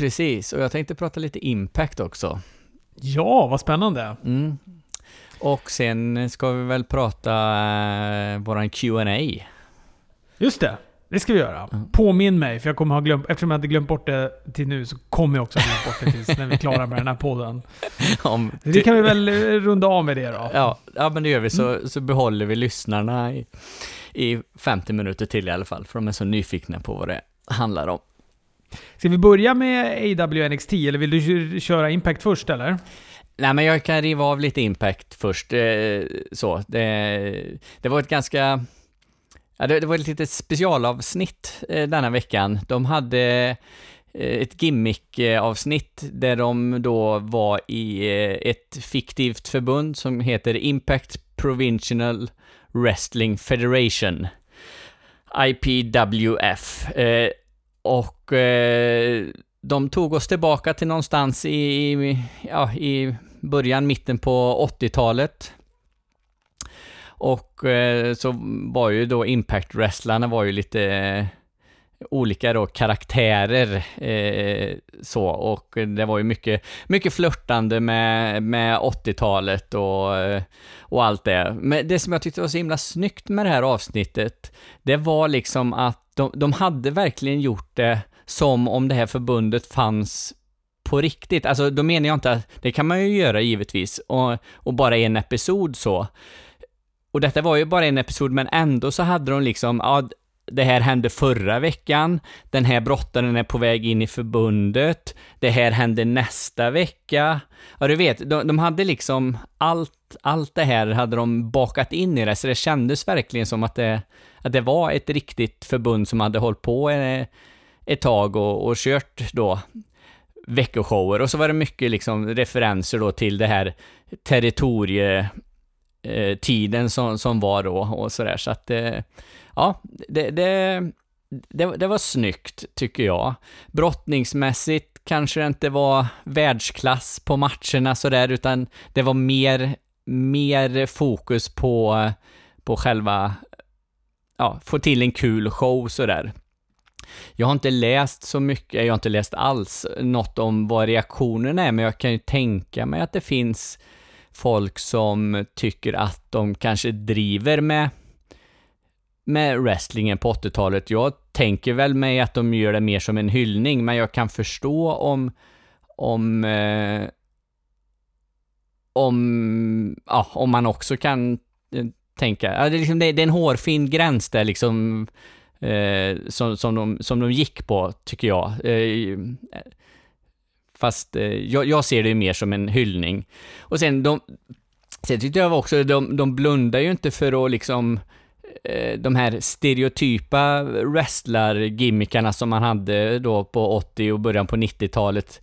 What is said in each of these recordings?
Precis, och jag tänkte prata lite Impact också. Ja, vad spännande. Mm. Och sen ska vi väl prata eh, våran Q&A. Just det, det ska vi göra. Mm. Påminn mig, för jag kommer ha glömt, eftersom jag hade glömt bort det till nu så kommer jag också ha glömt bort det tills när vi är klara med den här podden. Om Så det kan vi väl eh, runda av med det då. Ja, ja, men det gör vi, så, så behåller vi lyssnarna i, i 50 minuter till i alla fall, för de är så nyfikna på vad det handlar om. Ska vi börja med AWNXT, eller vill du köra Impact först eller? Nej, men jag kan riva av lite Impact först. Eh, så, det, det var ett ganska... Ja, det, det var ett litet specialavsnitt eh, denna veckan. De hade eh, ett gimmick-avsnitt där de då var i eh, ett fiktivt förbund som heter Impact Provincial Wrestling Federation. IPWF. Och eh, de tog oss tillbaka till någonstans i, i, ja, i början, mitten på 80-talet. Och eh, så var ju då Impact-wrestlarna var ju lite eh, olika då karaktärer eh, så och det var ju mycket, mycket flörtande med, med 80-talet och, och allt det. Men det som jag tyckte var så himla snyggt med det här avsnittet, det var liksom att de, de hade verkligen gjort det som om det här förbundet fanns på riktigt. Alltså, då menar jag inte att, det kan man ju göra givetvis, och, och bara en episod så. Och detta var ju bara en episod, men ändå så hade de liksom, ja, det här hände förra veckan, den här brottaren är på väg in i förbundet, det här hände nästa vecka. Ja, du vet, de, de hade liksom allt, allt det här hade de bakat in i det, så det kändes verkligen som att det, att det var ett riktigt förbund som hade hållit på eh, ett tag och, och kört då veckoshower. Och så var det mycket liksom referenser då till det här territorietiden eh, som, som var då och sådär. Så att, eh, ja, det, det, det, det var snyggt tycker jag. Brottningsmässigt kanske det inte var världsklass på matcherna sådär, utan det var mer, mer fokus på, på själva, ja, få till en kul show sådär. Jag har inte läst så mycket, jag har inte läst alls något om vad reaktionerna är, men jag kan ju tänka mig att det finns folk som tycker att de kanske driver med, med wrestlingen på 80-talet. Jag tänker väl mig att de gör det mer som en hyllning, men jag kan förstå om, om, eh, om, ja, om man också kan eh, tänka, ja, det, är liksom, det, det är en hårfin gräns där liksom, eh, som, som, de, som de gick på, tycker jag. Eh, fast eh, jag, jag ser det mer som en hyllning. Och sen, de, sen tyckte jag också, de, de blundar ju inte för att liksom eh, de här stereotypa wrestlar-gimmickarna som man hade då på 80 och början på 90-talet.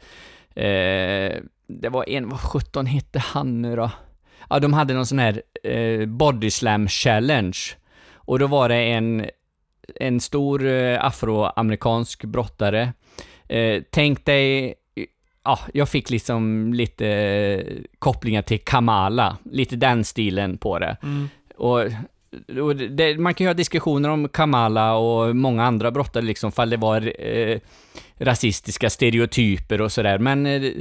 Eh, det var en, vad 17 hette han nu då? Ja, de hade någon sån här eh, body slam challenge. Och då var det en, en stor eh, afroamerikansk brottare. Eh, tänk dig, ja, jag fick liksom lite eh, kopplingar till Kamala, lite den stilen på det. Mm. Och det, man kan ju ha diskussioner om Kamala och många andra brottare liksom, fall det var eh, rasistiska stereotyper och sådär, men eh,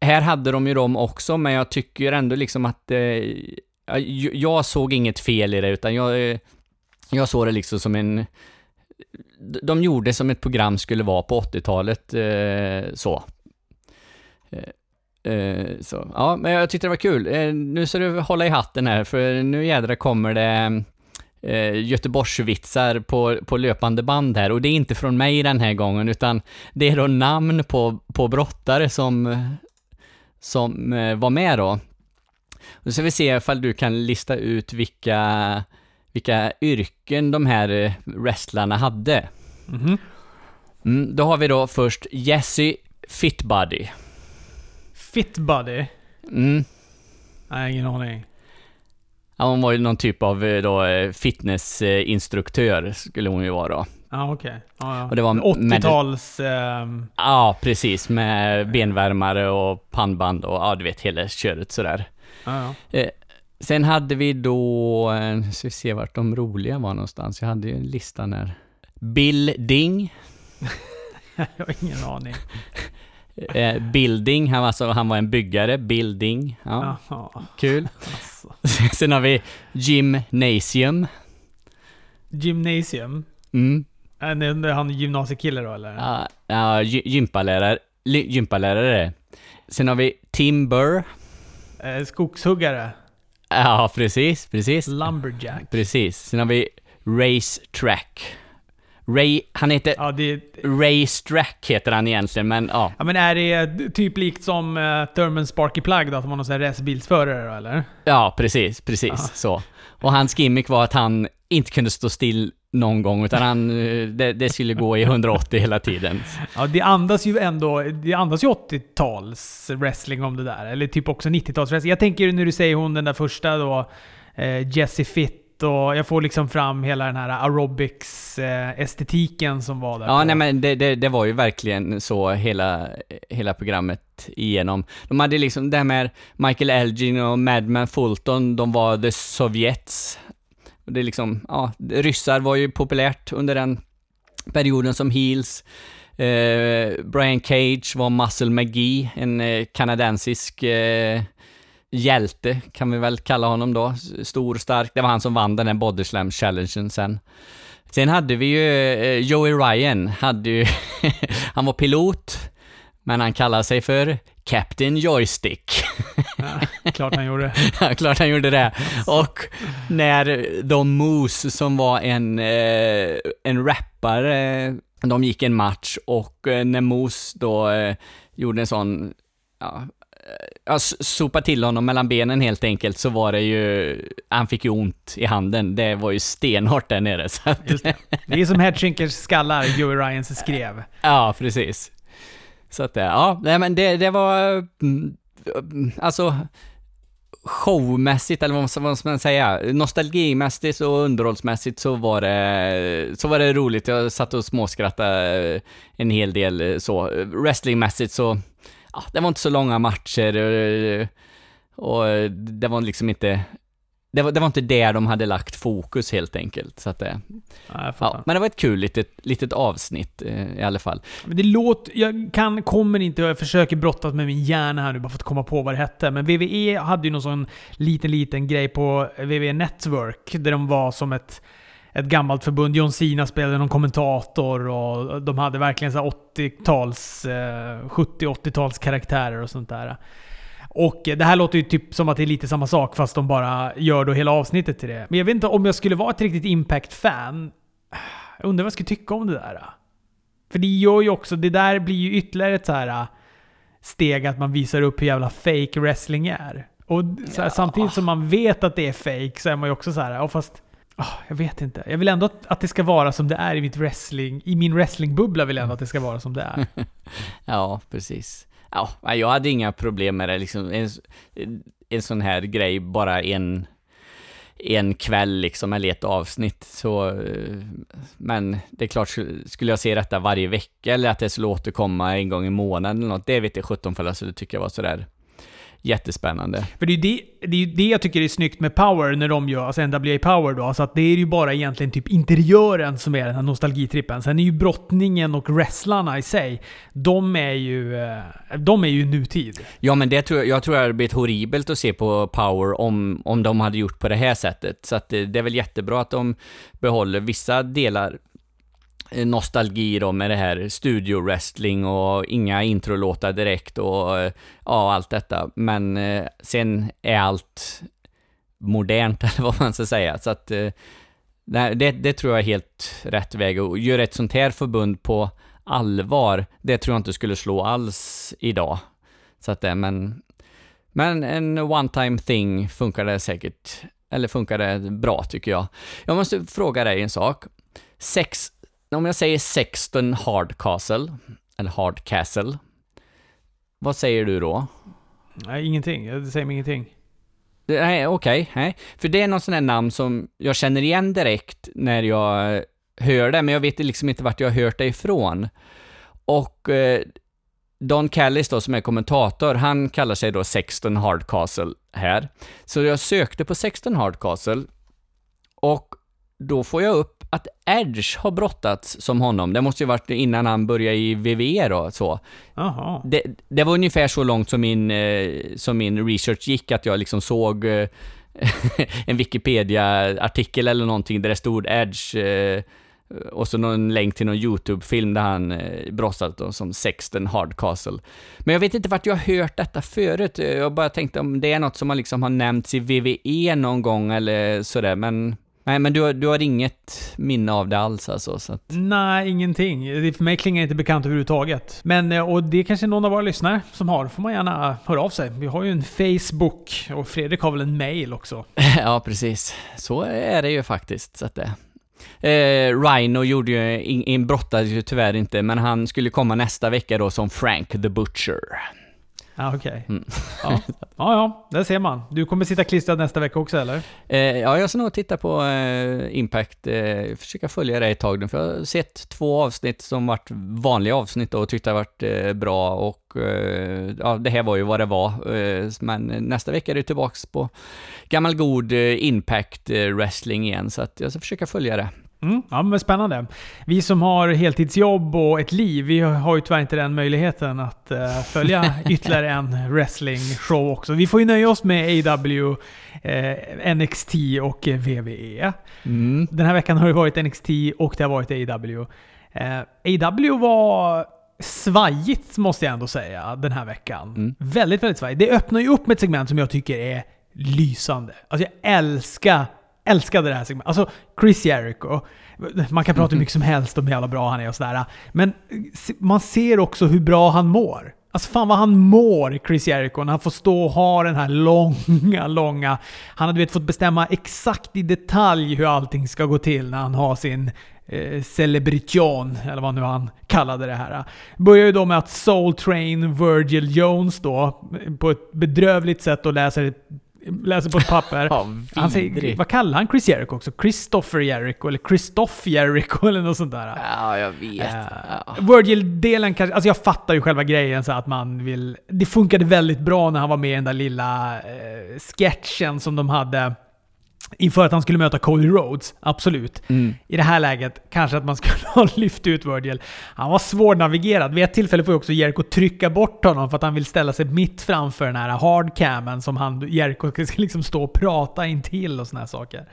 här hade de ju dem också, men jag tycker ändå liksom att eh, jag, jag såg inget fel i det, utan jag, eh, jag såg det liksom som en... De gjorde som ett program skulle vara på 80-talet, eh, så. Eh, Eh, så. Ja, men jag tyckte det var kul. Eh, nu ska du hålla i hatten här, för nu jädrar kommer det eh, Göteborgsvitsar på, på löpande band här. Och det är inte från mig den här gången, utan det är då namn på, på brottare som, som var med då. Nu ska vi se ifall du kan lista ut vilka, vilka yrken de här wrestlarna hade. Mhm. Mm, då har vi då först Jesse Fitbody. Fit Buddy? Mm. Nej, ingen aning. Ja, hon var ju någon typ av eh, då, eh, fitnessinstruktör, skulle hon ju vara då. Ja, okej. Ja, ja. Med- 80-tals... ehm, Ja, precis, med benvärmare och pannband och ja, du vet, hela köret sådär. ja, ja. Sen hade vi då, eh, ska vi se vart de roliga var någonstans. Jag hade ju listan här. Bill Ding. Jag har ingen aning. Eh, building, han var, alltså, han var en byggare. Building. Ja, Jaha, kul. alltså. Sen har vi Gymnasium. Gymnasium. Mm. Är han gymnasiekille då eller? Ja, ja, gy- gympalärare. Gympalärare. Sen har vi Timber. Eh, skogshuggare. Ja, precis, precis. Lumberjack. Precis. Sen har vi Race Track. Ray, han heter Ja, det, Race Track heter han egentligen, men ja. ja, men är det typ likt som uh, Thurman Sparky Plug då? Att han var någon racerbilsförare då eller? Ja, precis, precis Ja. så. Och hans gimmick var att han inte kunde stå still någon gång, utan han, eh, det, det skulle gå i 180 hela tiden. Ja, det andas ju ändå... Det andas ju 80-tals wrestling om det där. Eller typ också 90-tals wrestling. Jag tänker när du säger hon den där första då, eh, Jessie Fitt och jag får liksom fram hela den här aerobics-estetiken som var där. Ja, nej men det, det, det var ju verkligen så hela, hela programmet igenom. De hade liksom det här med Michael Elgin och Madman Fulton, de var the Sovjets. Det är liksom, ja, ryssar var ju populärt under den perioden som heels. Eh, Brian Cage var Muscle McGee, en eh, kanadensisk eh, hjälte, kan vi väl kalla honom då. Stor, stark. Det var han som vann den här Body Slam challengen sen. Sen hade vi ju eh, Joey Ryan, hade ju han var pilot, men han kallade sig för Captain Joystick. Ja, klart han gjorde. Ja, Klart han gjorde det. Och när The Moose, som var en, eh, en rappare, de gick en match och eh, när Moose då gjorde en sån, ja, ja, sopa till honom mellan benen helt enkelt, så var det ju, han fick ju ont i handen. Det var ju stenhårt där nere. Så att, det. Det är som Headshinkers skallar Joey Ryans skrev. Ja, precis. Så att, ja, nej men det, det var, mm, alltså, showmässigt, eller vad ska- man säga, nostalgimässigt och underhållsmässigt så var det, så var det roligt. Jag satt och småskrattade en hel del så. Wrestlingmässigt så, ja, det var inte så långa matcher eh, och det var liksom inte, det var, det var inte där de hade lagt fokus helt enkelt. Så att det, Ja, ja, men det var ett kul litet, litet avsnitt eh, i alla fall. Men det låter... Jag kan, kommer inte... Jag försöker brottas med min hjärna här nu bara för att komma på vad det hette. Men WWE hade ju någon sån liten, liten grej på WWE Network där de var som ett, ett gammalt förbund. John Cena spelade någon kommentator och de hade verkligen så här 80-tals... Eh, 70-80-tals karaktärer och sånt där. Och det här låter ju typ som att det är lite samma sak fast de bara gör då hela avsnittet till det. Men jag vet inte om jag skulle vara ett riktigt Impact-fan. Jag undrar vad jag skulle tycka om det där. För det gör ju också, det där blir ju ytterligare ett så här äh, steg att man visar upp hur jävla fake wrestling är. Och här, Ja. samtidigt som man vet att det är fake så är man ju också så här, ja fast... Oh, jag vet inte. Jag vill ändå att, att det ska vara som det är i mitt wrestling... I min wrestlingbubbla vill jag ändå att det ska vara som det är. Ja, precis. Ja, jag hade inga problem med det liksom. En, en sån här grej, bara en, en kväll liksom, eller ett avsnitt. Så, eh, men det är klart, skulle jag se detta varje vecka eller att det skulle återkomma en gång i månaden eller något, det vet jag sjutton för jag skulle tycka var sådär jättespännande. För det är det, det, är det jag tycker är snyggt med Power när de gör, alltså NWA Power då. Alltså att det är ju bara egentligen typ interiören som är den här nostalgitrippen. Sen är ju brottningen och wrestlarna i sig, de är ju, eh, de är ju nutid. Ja, men det tror jag, jag tror det hade blivit horribelt att se på Power om, om de hade gjort på det här sättet. Så att det, det är väl jättebra att de behåller vissa delar Eh, nostalgi då med det här studio wrestling och inga introlåtar direkt och eh, ja, allt detta. Men eh, sen är allt modernt, eller vad man ska säga. Så att eh, det, det tror jag är helt rätt väg. Och göra ett sånt här förbund på allvar, det tror jag inte skulle slå alls idag. Så att det, men, men en one time thing funkar det säkert, eller funkar det bra tycker jag. Jag måste fråga dig en sak. Sex, om jag säger Sexton Hardcastle, eller Hardcastle, vad säger du då? Nej, ingenting. Det säger mig ingenting. Det- Nej, okej. nej. För det är någon sån här namn som jag känner igen direkt när jag eh, hör det, men jag vet liksom inte vart jag har hört det ifrån. Och eh, Don Callis då, som är kommentator, han kallar sig då Sexton Hardcastle här. Så jag sökte på Sexton Hardcastle och då får jag upp att Edge har brottats som honom. Det måste ju varit innan han började i WWE då, så. Jaha. Det, det var ungefär så långt som min, eh, som min research gick, att jag liksom såg eh, en Wikipedia-artikel eller någonting där det stod Edge eh, och så någon länk till någon YouTube-film där han eh, brottat då, som Sexton Hardcastle. Men jag vet inte vart jag har hört detta förut. Jag bara tänkte om det är något som man liksom har nämnts i WWE någon gång eller sådär, men Nej, men du, har- du har inget minne av det alls alltså? Så att, Nej, ingenting. Det för mig klingar inte bekant överhuvudtaget. Men, eh, och det är kanske någon av våra lyssnare som har. får man gärna höra av sig. Vi har ju en Facebook och Fredrik har väl en mail också. ja, precis. Så är det ju faktiskt. Så att det. Eh, Rhino gjorde ju, in, in, brottades ju tyvärr inte, men han skulle komma nästa vecka då som Frank the Butcher. Ja, okej. Mm. Ja. ja, ja, där ser man. Du kommer sitta klistrad nästa vecka också eller? Eh, ja, jag ska nog titta på eh, Impact, eh, försöka följa det ett tag nu, för jag har sett två avsnitt som varit vanliga avsnitt och tyckte det varit eh, bra och eh, ja, det här var ju vad det var. Eh, men nästa vecka är det tillbaks på gammal god Impact wrestling igen, så jag ska försöka följa det. Mm, ja, men spännande. Vi som har heltidsjobb och ett liv, vi har ju tyvärr inte den möjligheten att eh, följa ytterligare en wrestling-show också. Vi får ju nöja oss med AW, eh, NXT och WWE. Mm. Den här veckan har det varit NXT och det har varit AW. Eh, AW var svajigt måste jag ändå säga den här veckan. Mm. Väldigt, väldigt svajigt. Det öppnar ju upp med ett segment som jag tycker är lysande. Alltså jag älskar, älskade det här segmentet. Alltså Chris Jericho. Man kan prata hur mycket som helst om hur jävla bra han är och sådär. Men eh, man ser också hur bra han mår. Alltså fan vad han mår, Chris Jericho, när han får stå och ha den här långa, långa... Han har du vet fått bestämma exakt i detalj hur allting ska gå till när han har sin eh, celebration, eller vad nu han kallade det här. Börjar ju då med att Soul Train Virgil Jones då, eh, på ett bedrövligt sätt och läser, läser på ett papper. Ja, Han säger, vad kallar han Chris Jericho också? Christopher Jericho eller Christoph Jericho eller något sånt där. Ja, jag vet. Eh, Ja. Virgil-delen kanske... Alltså jag fattar ju själva grejen så att man vill... Det funkade väldigt bra när han var med i den där lilla eh, sketchen som de hade inför att han skulle möta Cody Rhodes. Absolut. Mm. I det här läget kanske att man skulle ha lyft ut Virgil. Han var svårnavigerad. Vid ett tillfälle får ju också Jericho trycka bort honom för att han vill ställa sig mitt framför den här hardcamen som han, Jericho ska liksom stå och prata intill och såna här saker.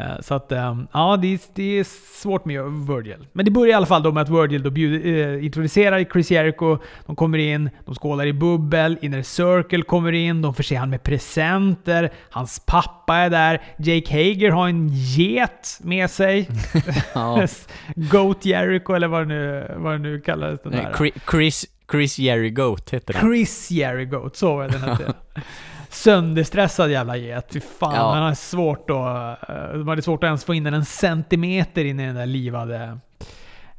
Eh, Så att, eh, ja, det är, det är svårt med Virgil. Men det börjar i alla fall då med att Virgil då bjud, eh, introducerar Chris Jericho. De kommer in, de skålar i bubbel, Inner Circle kommer in, de förser han med presenter. Hans pappa är där. Jake Hager har en get med sig. Goat Jericho, eller vad det nu, vad det nu kallades. Den där. Chris, Chris, Chris Jerry Goat heter den. Chris Jerry Goat, så var den hette. Sönderstressad jävla get. Fy fan, Ja. man har svårt att... eh, De hade svårt att ens få in den en centimeter in i den där livade...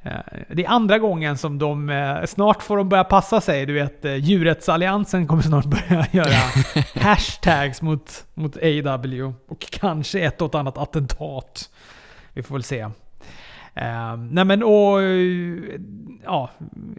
eh, Det är andra gången som de... eh, Snart får de börja passa sig. Du vet, eh, djurrättsalliansen kommer snart börja göra hashtags mot, mot AW. Och kanske ett och annat attentat. Vi får väl se. Uh, nej men och... eh, Ja,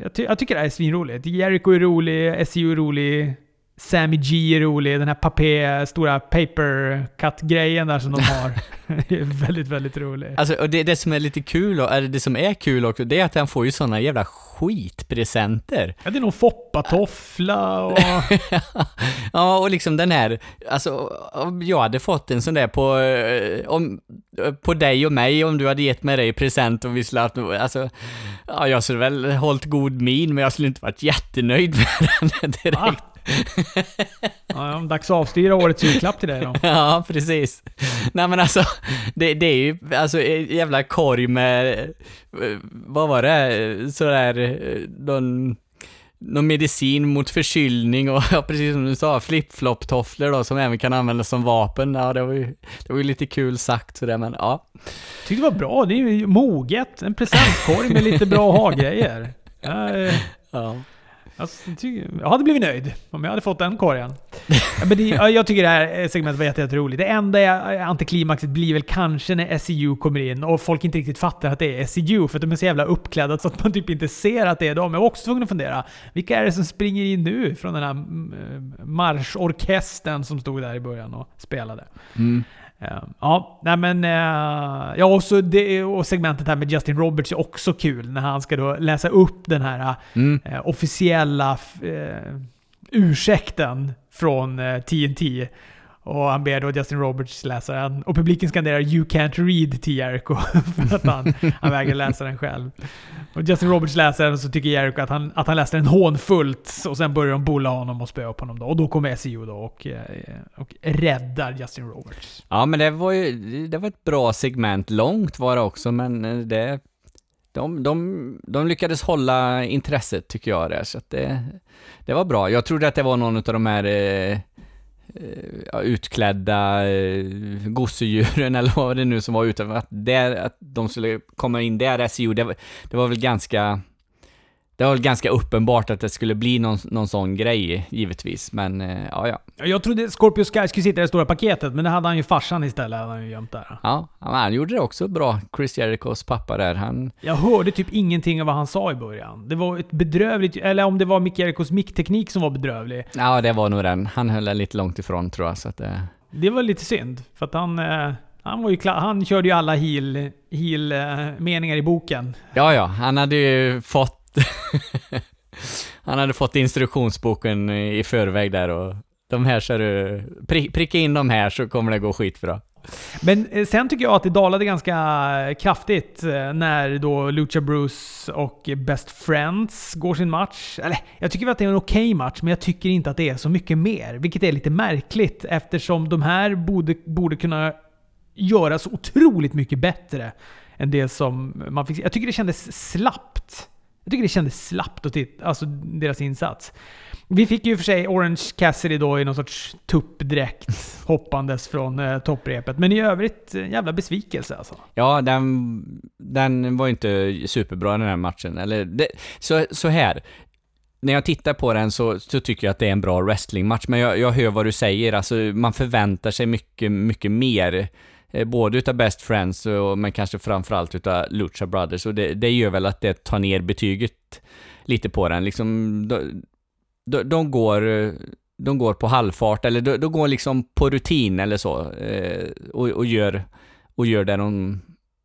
jag, ty- jag tycker det här är svinroligt. Jericho är rolig, SEO är rolig, Sammy G är rolig, den här papé, stora paper cut-grejen där som de har. är väldigt, väldigt rolig. Alltså, och det, det som är lite kul, och, eller det som är kul också, det är att han får ju såna jävla skitpresenter. Ja, det är någon Foppa-toffla och... ja, och liksom den här, alltså, om jag hade fått en sån där på, eh, om, eh, på dig och mig, om du hade gett mig i present och vi skulle haft, alltså, ja, jag skulle väl hållit god min, men jag skulle inte varit jättenöjd med den direkt. Va? Ja, ja, dags att avstyra årets julklapp till dig då. Ja, precis. Nej men alltså, det, det är ju alltså en jävla korg med, eh, vad var det, sådär, eh, någon, någon medicin mot förkylning och ja, precis som du sa, flip-flop-tofflor då som även kan användas som vapen. Ja, det var ju, det var ju lite kul sagt sådär men ja. Tyckte det var bra. Det är ju moget. En presentkorg med lite bra ha-grejer. Jag, eh, ja. Alltså, jag hade blivit nöjd om jag hade fått den korgen. Men det, jag tycker det här segmentet var jätte- jätteroligt. Det enda antiklimaxet blir väl kanske när SEU kommer in och folk inte riktigt fattar att det är SEU för att de är så jävla uppklädda så att man typ inte ser att det är dem. Jag var också tvungen att fundera. Vilka är det som springer in nu från den här mm, eh, marschorkestern som stod där i början och spelade? Mm. Ehm, ja, nej men... eh, ja, och, så det, och segmentet här med Justin Roberts är också kul när han ska då läsa upp den här Mm. eh, officiella eh, ursäkten från TNT. Och han ber då Justin Roberts läsa den. Och publiken skanderar “You can't read” till Jericho. för att han, han vägrar läsa den själv. Och Justin Roberts läser den och så tycker Jericho att han, att han läste den hånfullt. Och sen börjar de bulla honom och spöa upp honom då. Och då kommer SEO då och, eh, och räddar Justin Roberts. Ja, men det var ju det var ett bra segment. Långt var det också, men eh, det... De, de, de lyckades hålla intresset tycker jag där, så att det, det var bra. Jag trodde att det var någon av de här eh, Eh, utklädda eh, gosedjuren eller vad det nu som var ute, att, där, att de skulle komma in där, SEO, det, det var väl ganska det var väl ganska uppenbart att det skulle bli någon, någon sån grej, givetvis, men eh, ja, ja. Jag trodde Scorpio Sky skulle sitta i det stora paketet, men det hade han ju farsan istället. Hade han ju gömt där. Ja, men han gjorde det också bra, Chris Jerichos pappa där. Han, Jag hörde typ ingenting av vad han sa i början. Det var ett bedrövligt... Eller om det var Mick Jerichos mickteknik som var bedrövlig. ja, det var nog den. Han höll den lite långt ifrån tror jag, så att det... Det var lite synd. För att han... Eh, han, var ju klar, han körde ju alla heel, heel eh, meningar i boken. Ja, ja, han hade ju fått... han hade fått instruktionsboken i förväg där och de här ska du... Pricka in de här så kommer det gå skitbra. Men eh, sen tycker jag att det dalade ganska kraftigt eh, när då Lucha Bruce och Best Friends går sin match. Eller, jag tycker att det är en okej match, men jag tycker inte att det är så mycket mer. Vilket är lite märkligt eftersom de här borde, borde kunna göra så otroligt mycket bättre än det som man fick. Jag tycker det kändes slappt. Jag tycker det kändes slappt att titta, alltså deras insats. Vi fick ju för sig Orange Cassidy då i någon sorts tuppdräkt hoppandes från eh, topprepet. Men i övrigt, en jävla besvikelse alltså. Ja, den, den var ju inte superbra den här matchen. Eller, det, så, så här. När jag tittar på den så, så tycker jag att det är en bra wrestlingmatch, men jag, jag hör vad du säger. Alltså, man förväntar sig mycket, mycket mer. Eh, både utav Best Friends, och, men kanske framförallt utav Lucha Brothers. Och det, det gör väl att det tar ner betyget lite på den. Liksom, de, de, de går... De går på halvfart, eller de, de går liksom på rutin eller så. Eh, och, och, gör, och gör det de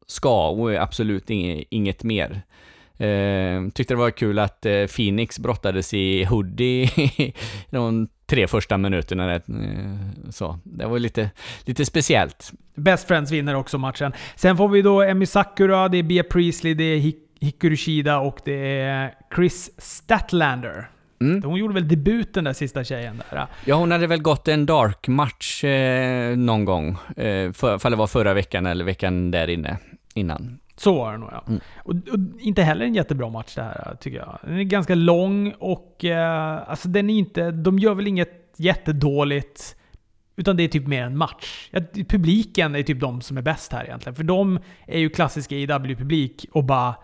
ska och absolut inget, inget mer. Eh, tyckte det var kul att eh, Phoenix brottades i hoodie de tre första minuterna. där, Eh, så. Det var lite, lite speciellt. Best Friends vinner också matchen. Sen får vi då Emi Sakura, det är Bea Priestley, det är Hik- Hikaru Shida och det är Chris Statlander. Mm. Hon gjorde väl debuten där sista tjejen där. Ja, hon hade väl gått en dark-match eh, någon gång. Eh, för, för det var förra veckan eller veckan där inne innan. Så var det nog ja. Mm. Och, och inte heller en jättebra match det här tycker jag. Den är ganska lång och eh, alltså den är inte... De gör väl inget jättedåligt. Utan det är typ mer en match. Ja, publiken är typ de som är bäst här egentligen. För de är ju klassisk AEW-publik och bara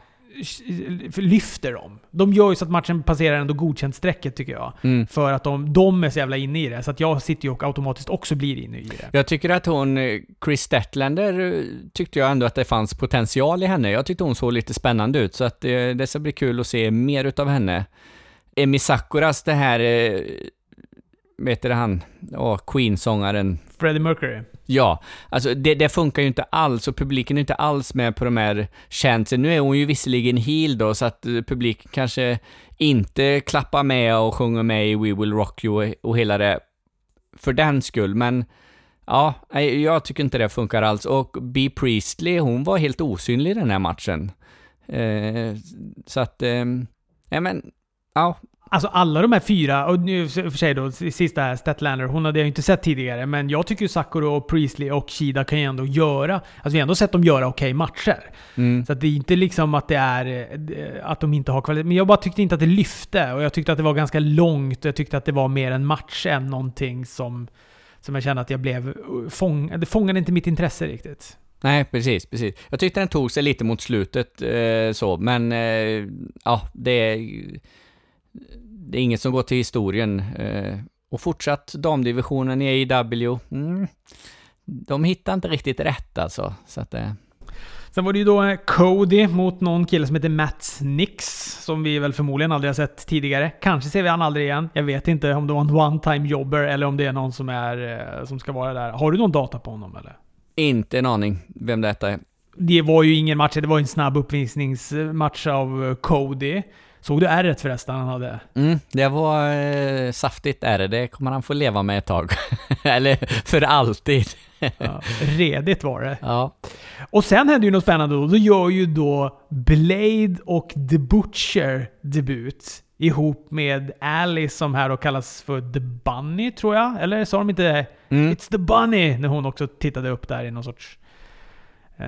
lyfter dem. De gör ju så att matchen passerar ändå godkänt strecket tycker jag. Mm. För att de, de är så jävla inne i det. Så att jag sitter ju och automatiskt också blir inne i det. Jag tycker att hon, eh, Chris Statlander, eh, tyckte jag ändå att det fanns potential i henne. Jag tyckte hon såg lite spännande ut, så att eh, det ska bli kul att se mer utav henne. Emi Sakuras, det här, eh, vet du han, oh, Queen-sångaren. Freddie Mercury. Ja, alltså det, det funkar ju inte alls och publiken är inte alls med på de här chansen. Nu är hon ju visserligen heel då, så att eh, publiken kanske inte klappar med och sjunger med i We Will Rock You och, hela det för den skull, men ja, jag tycker inte det funkar alls. Och B. Priestley, hon var helt osynlig i den här matchen. Eh, så att, eh, ja men, ja, Alltså alla de här fyra, och nu för sig då, sista här, Statlander, hon hade jag inte sett tidigare, men jag tycker ju Sakura och Priestley och Shida kan ju ändå göra, alltså vi har ändå sett dem göra okej matcher. mm, Så att det är inte liksom att det är, eh, att de inte har kvalitet, men jag bara tyckte inte att det lyfte, och jag tyckte att det var ganska långt, och jag tyckte att det var mer en match än någonting som, som jag kände att jag blev, uh, fång, det fångade inte mitt intresse riktigt. Nej, precis, precis. Jag tyckte den tog sig lite mot slutet eh, så, men eh, ja, det är, det är inget som går till historien. Eh, och fortsatt damdivisionen i AEW, mm, de hittar inte riktigt rätt alltså. Så att, eh, Sen var det ju då eh, Cody mot någon kille som heter Matt Nix, som vi väl förmodligen aldrig har sett tidigare. Kanske ser vi han aldrig igen. Jag vet inte om det var en one-time jobber eller om det är någon som, är, eh, som ska vara där. Har du någon data på honom eller? Inte en aning vem detta är. Det var ju ingen match, det var en snabb uppvisningsmatch av Cody. Såg du ärret förresten han hade? Mm, det var eh, saftigt är det. Det kommer han få leva med ett tag. Eller för alltid. Ja, redigt var det. Ja. Och sen hände ju något spännande då. Då gör ju då Blade och The Butcher debut. Ihop med Alice som här då kallas för The Bunny, tror jag. Eller sa de inte Mm. It's the Bunny? När hon också tittade upp där i någon sorts eh,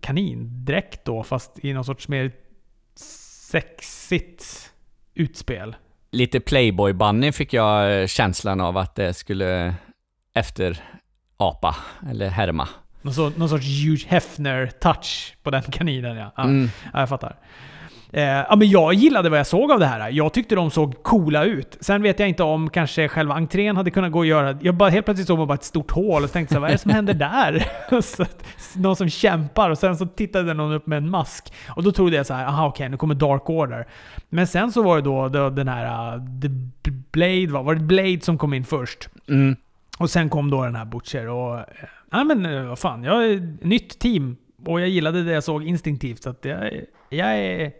kanindräkt då, fast i någon sorts mer sexigt utspel. Lite Playboy-bunny fick jag eh, känslan av att det skulle efterapa, eller härma. Någon, så, någon sorts Hugh Hefner-touch på den kaninen ja. ja. Mm. Ja, jag fattar. Eh, ja, men jag gillade vad jag såg av det här. Jag tyckte de såg coola ut. Sen vet jag inte om kanske själva entrén hade kunnat gå att göra. Jag bara helt plötsligt såg man bara ett stort hål och tänkte så här, vad är det som händer där? så, någon som kämpar och sen så tittade någon upp med en mask. Och då trodde jag så här, aha okej, nu kommer Dark Order. Men sen så var det då, då den här, uh, The Blade, var, var det Blade som kom in först? Mm. Och sen kom då den här Butcher och... eh, Ja men eh, vad fan, jag är nytt team. Och jag gillade det jag såg instinktivt. Så att jag, jag, är,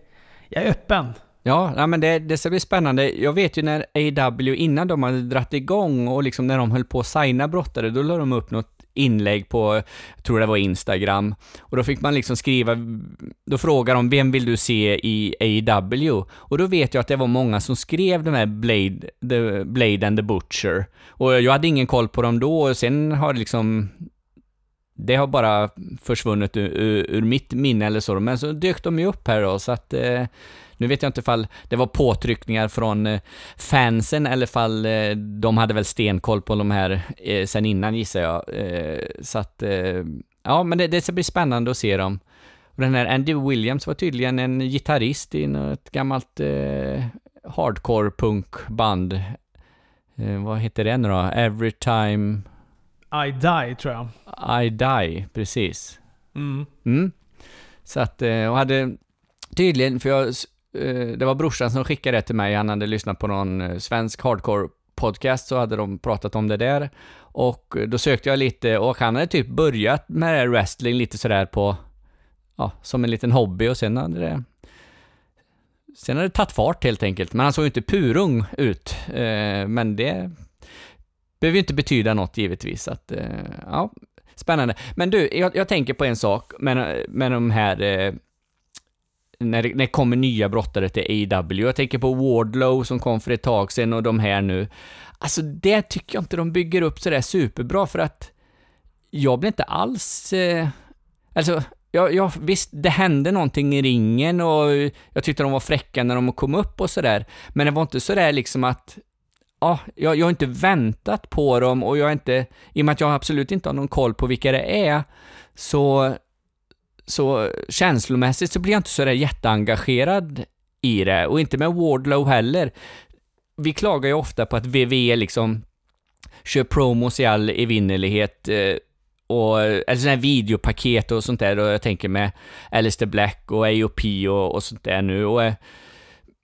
jag är öppen. Ja, nej, men det, det ska bli spännande. Jag vet ju när AW innan de hade dratt igång och liksom när de höll på att signa brottare, då la de upp något inlägg på, jag tror det var Instagram, och då fick man liksom skriva, då frågade de vem vill du se i AW? Och då vet jag att det var många som skrev de här Blade, the, Blade and the Butcher. Och jag hade ingen koll på dem då, och sen har det liksom det har bara försvunnit ur, ur, ur mitt minne eller så, men så dök de ju upp här då, så att eh, nu vet jag inte ifall det var påtryckningar från eh, fansen eller ifall eh, de hade väl stenkoll på de här eh, sen innan gissar jag. Eh, så att, eh, ja men det, det ska bli spännande att se dem. Och den här Andy Williams var tydligen en gitarrist i något gammalt eh, hardcore punkband. Eh, vad heter det nu då? Every time i die tror jag. I die, precis. Mm. Mm. Så att, eh, och hade tydligen, för jag, eh, det var brorsan som skickade det till mig, han hade lyssnat på någon eh, svensk hardcore podcast, så hade de pratat om det där. Och då sökte jag lite, och han hade typ börjat med wrestling lite sådär på, ja, som en liten hobby och sen hade det Sen hade det tagit fart helt enkelt, men han såg ju inte purung ut. Men det behöver ju inte betyda något givetvis. Att, eh, ja, spännande. Men du, jag, jag tänker på en sak med, med de här eh, när det, när det kommer nya brottare till AW. Jag tänker på Wardlow som kom för ett tag sedan och de här nu. Alltså det tycker jag inte de bygger upp sådär superbra för att jag blir inte alls... Eh, alltså, jag, jag, visst, det hände någonting i ringen och jag tyckte de var fräcka när de kom upp och sådär. Men det var inte sådär liksom att ja, jag, jag har inte väntat på dem och jag är inte, i och med att jag absolut inte har någon koll på vilka det är, så, så känslomässigt så blir jag inte sådär jätteengagerad i det, och inte med Wardlow heller. Vi klagar ju ofta på att WWE liksom kör promos i all evinnerlighet, eh, och, eller sådana här videopaket och sånt där, och jag tänker med Alistair Black och AOP och, och sånt där nu, och, eh,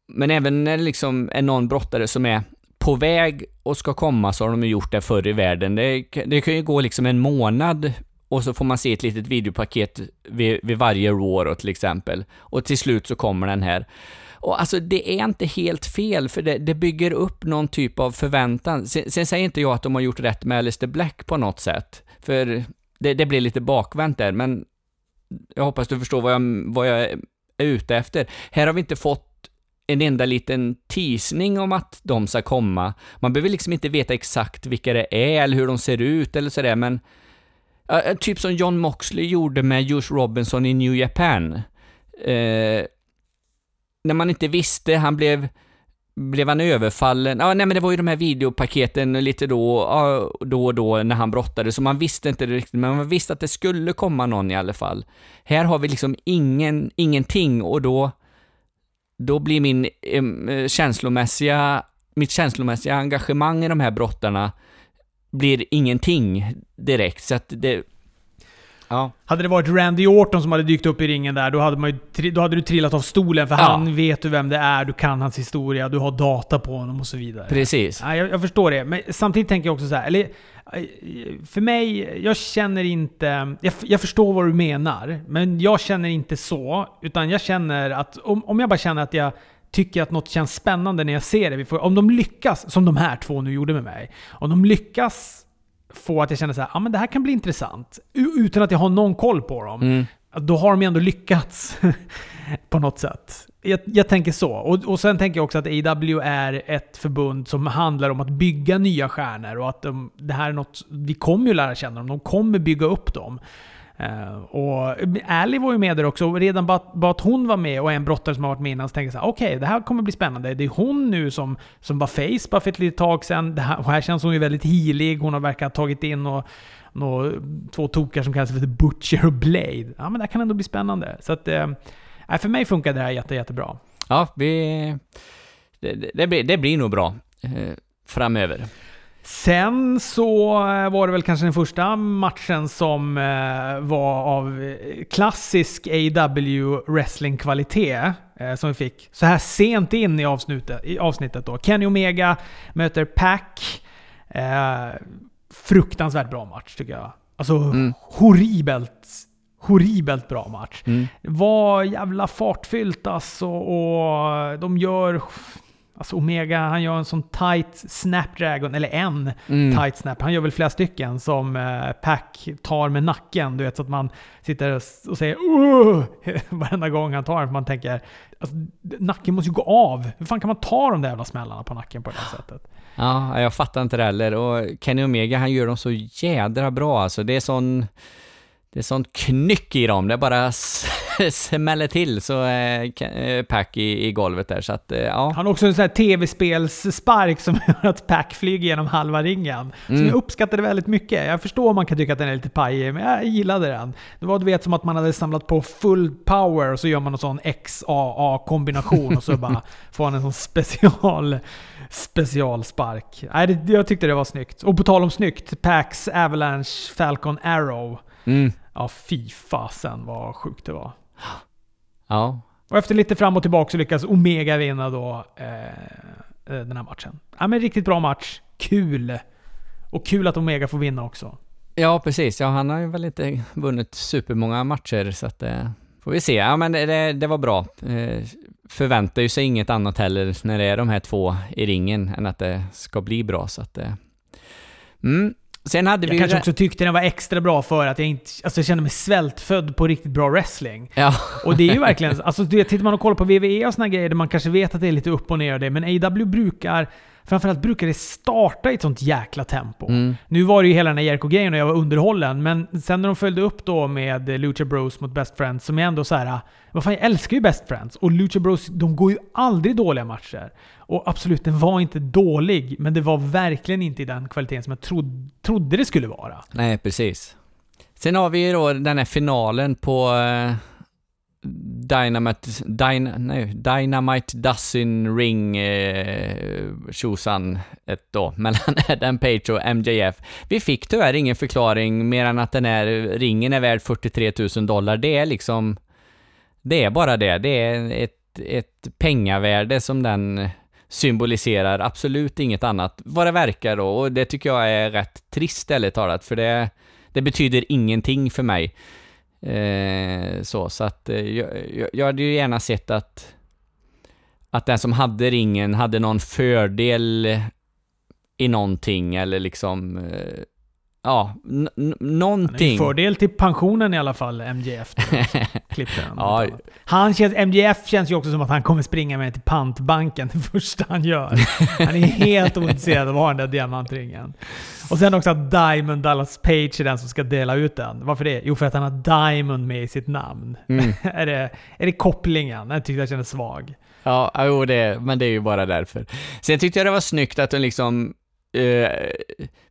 men även när det liksom är någon brottare som är på väg och ska komma så har de ju gjort det förr i världen. Det, det kan ju gå liksom en månad och så får man se ett litet videopaket vid, vid varje Raw då, till exempel. Och till slut så kommer den här. Och alltså det är inte helt fel, för det, det bygger upp någon typ av förväntan. Sen, sen säger inte jag att de har gjort rätt med Alistair Black på något sätt, för det, det blir lite bakvänt där, men jag hoppas du förstår vad jag, vad jag är ute efter. Här har vi inte fått en enda liten teasning om att de ska komma. Man behöver liksom inte veta exakt vilka det är eller hur de ser ut eller sådär, men ja, eh, typ som John Moxley gjorde med Josh Robinson i New Japan. Eh, när man inte visste, han blev blev han överfallen? Ja, nej men det var ju de här videopaketen lite då, ah, då och då när han brottade, så man visste inte riktigt, men man visste att det skulle komma någon i alla fall. Här har vi liksom ingen, ingenting och då då blir min eh, känslomässiga, mitt känslomässiga engagemang i de här brottarna blir ingenting direkt. Så att det, Ja. Hade det varit Randy Orton som hade dykt upp i ringen där, då hade, man ju, då hade du trillat av stolen för Ja. han vet du vem det är, du kan hans historia, du har data på honom och så vidare. Precis. Ja, jag, jag förstår det, men samtidigt tänker jag också så här, eller för mig, jag känner inte... Jag, jag förstår vad du menar, men jag känner inte så. Utan jag känner att, om, om jag bara känner att jag tycker att något känns spännande när jag ser det. Får- Om de lyckas, som de här två nu gjorde med mig. Om de lyckas få att jag känner så här, ja men det här kan bli intressant. Utan att jag har någon koll på dem. Mm. Då har de ändå lyckats på något sätt. Jag, jag tänker så. Och, och sen tänker jag också att AW är ett förbund som handlar om att bygga nya stjärnor och att de, det här är något, vi kommer ju lära känna dem, de kommer bygga upp dem. Uh, och Ali var ju med där också, och redan bara, bara att hon var med och en brottare som har varit med innan, så tänker jag såhär, okej okej, det här kommer bli spännande. Det är hon nu som, som var face bara för ett litet tag sedan. Det här, och här känns hon ju väldigt healig, hon har verkar ha tagit in och nå, två tokar som kallas för The Butcher och Blade. Ja, men det här kan ändå bli spännande. Så att, eh, nej, för mig funkar det här jätte, jättebra. Ja, vi... Det, det, blir, det blir nog bra eh, framöver. Sen så eh, var det väl kanske den första matchen som eh, var av eh, klassisk AW wrestling-kvalitet som vi fick så här sent in i avsnittet. I avsnittet då. Kenny Omega möter Pac. Eh, fruktansvärt bra match tycker jag. Alltså Mm. horribelt, horribelt bra match. Mm. Det var jävla fartfyllt alltså och de gör... Alltså Omega, han gör en sån tight snapdragon, eller en Mm. tight snap. Han gör väl flera stycken som eh, Pack tar med nacken. Du vet, så att man sitter och säger uh! varenda gång han tar den. För man tänker, alltså, nacken måste ju gå av. Hur fan kan man ta de där jävla smällarna på nacken på det här sättet? Ja, jag fattar inte det heller. Och Kenny Omega, han gör dem så jädra bra alltså. Det är sån... Det är sånt knyck i dem. Det bara smäller till så Ke- eh, Pack i, i golvet där. Så att, eh, ja. Han har också en sån här tv-spelsspark som gör att Pack flyger genom halva ringen. Som Mm. jag uppskattade väldigt mycket. Jag förstår om man kan tycka att den är lite pajig, men jag gillade den. Det var du vet som att man hade samlat på full power och så gör man en sån XAA-kombination och så bara får han en sån special, specialspark. Nej, jag tyckte det var snyggt. Och på tal om snyggt, Packs Avalanche Falcon Arrow. Mm. Ja, fy fasen vad sjukt det var. Ja. Och efter lite fram och tillbaka så lyckas Omega vinna då eh, eh, den här matchen. Ja men riktigt bra match. Kul! Och kul att Omega får vinna också. Ja, precis. Ja, han har ju väl inte vunnit supermånga matcher, så att eh, får vi se. Ja, men det, det, det var bra. Eh, förväntar ju sig inget annat heller när det är de här två i ringen än att det ska bli bra, så att... Eh, mm. Sen hade Jag vi kanske också tyckte den var extra bra för att jag inte... Alltså jag kände mig svältfödd på riktigt bra wrestling. Ja, Och det är ju verkligen... Alltså tittar man och kollar på WWE och såna grejer där man kanske vet att det är lite upp och ner och det, men AW brukar... Framförallt brukar det starta i ett sånt jäkla tempo. mm. Nu var det ju hela den här Jericho-grejen och jag var underhållen, men sen när de följde upp då med Lucha Bros mot Best Friends, som är ändå så här. Vad fan, jag älskar ju Best Friends. Och Lucha Bros, de går ju aldrig dåliga matcher. Och absolut, den var inte dålig, men det var verkligen inte i den kvaliteten som jag trodde, trodde det skulle vara. Nej, precis. Sen har vi ju då den här finalen på eh, Dynamite, Dyna, nej, Dynamite Dussin Ring eh, tjosan ett då, mellan Adam Page och MJF. Vi fick tyvärr ingen förklaring mer än att den här ringen är värd 43 000 dollar. Det är liksom, det är bara det. Det är ett, ett pengavärde som den symboliserar, absolut inget annat, vad det verkar då. Och det tycker jag är rätt trist ärligt talat, för det, det betyder ingenting för mig. Eh, så, så att eh, jag, jag, hade ju gärna sett att, att den som hade ringen hade någon fördel i någonting, eller liksom, eh, ja, n- n- Men det är en någonting. fördel till pensionen i alla fall, MJF. Klippte den. Ja. Han känns, MJF känns ju också som att han kommer springa med till pantbanken det första han gör. Han är helt ointresserad av att ha den där diamantringen. Och sen också att Diamond Dallas Page är den som ska dela ut den. Varför det? Jo, för att han har Diamond med i sitt namn. Mm. är, det, är det kopplingen? Den tyckte jag kändes svag. Ja, jo, det, men det är ju bara därför. Sen tyckte jag det var snyggt att de liksom... Eh,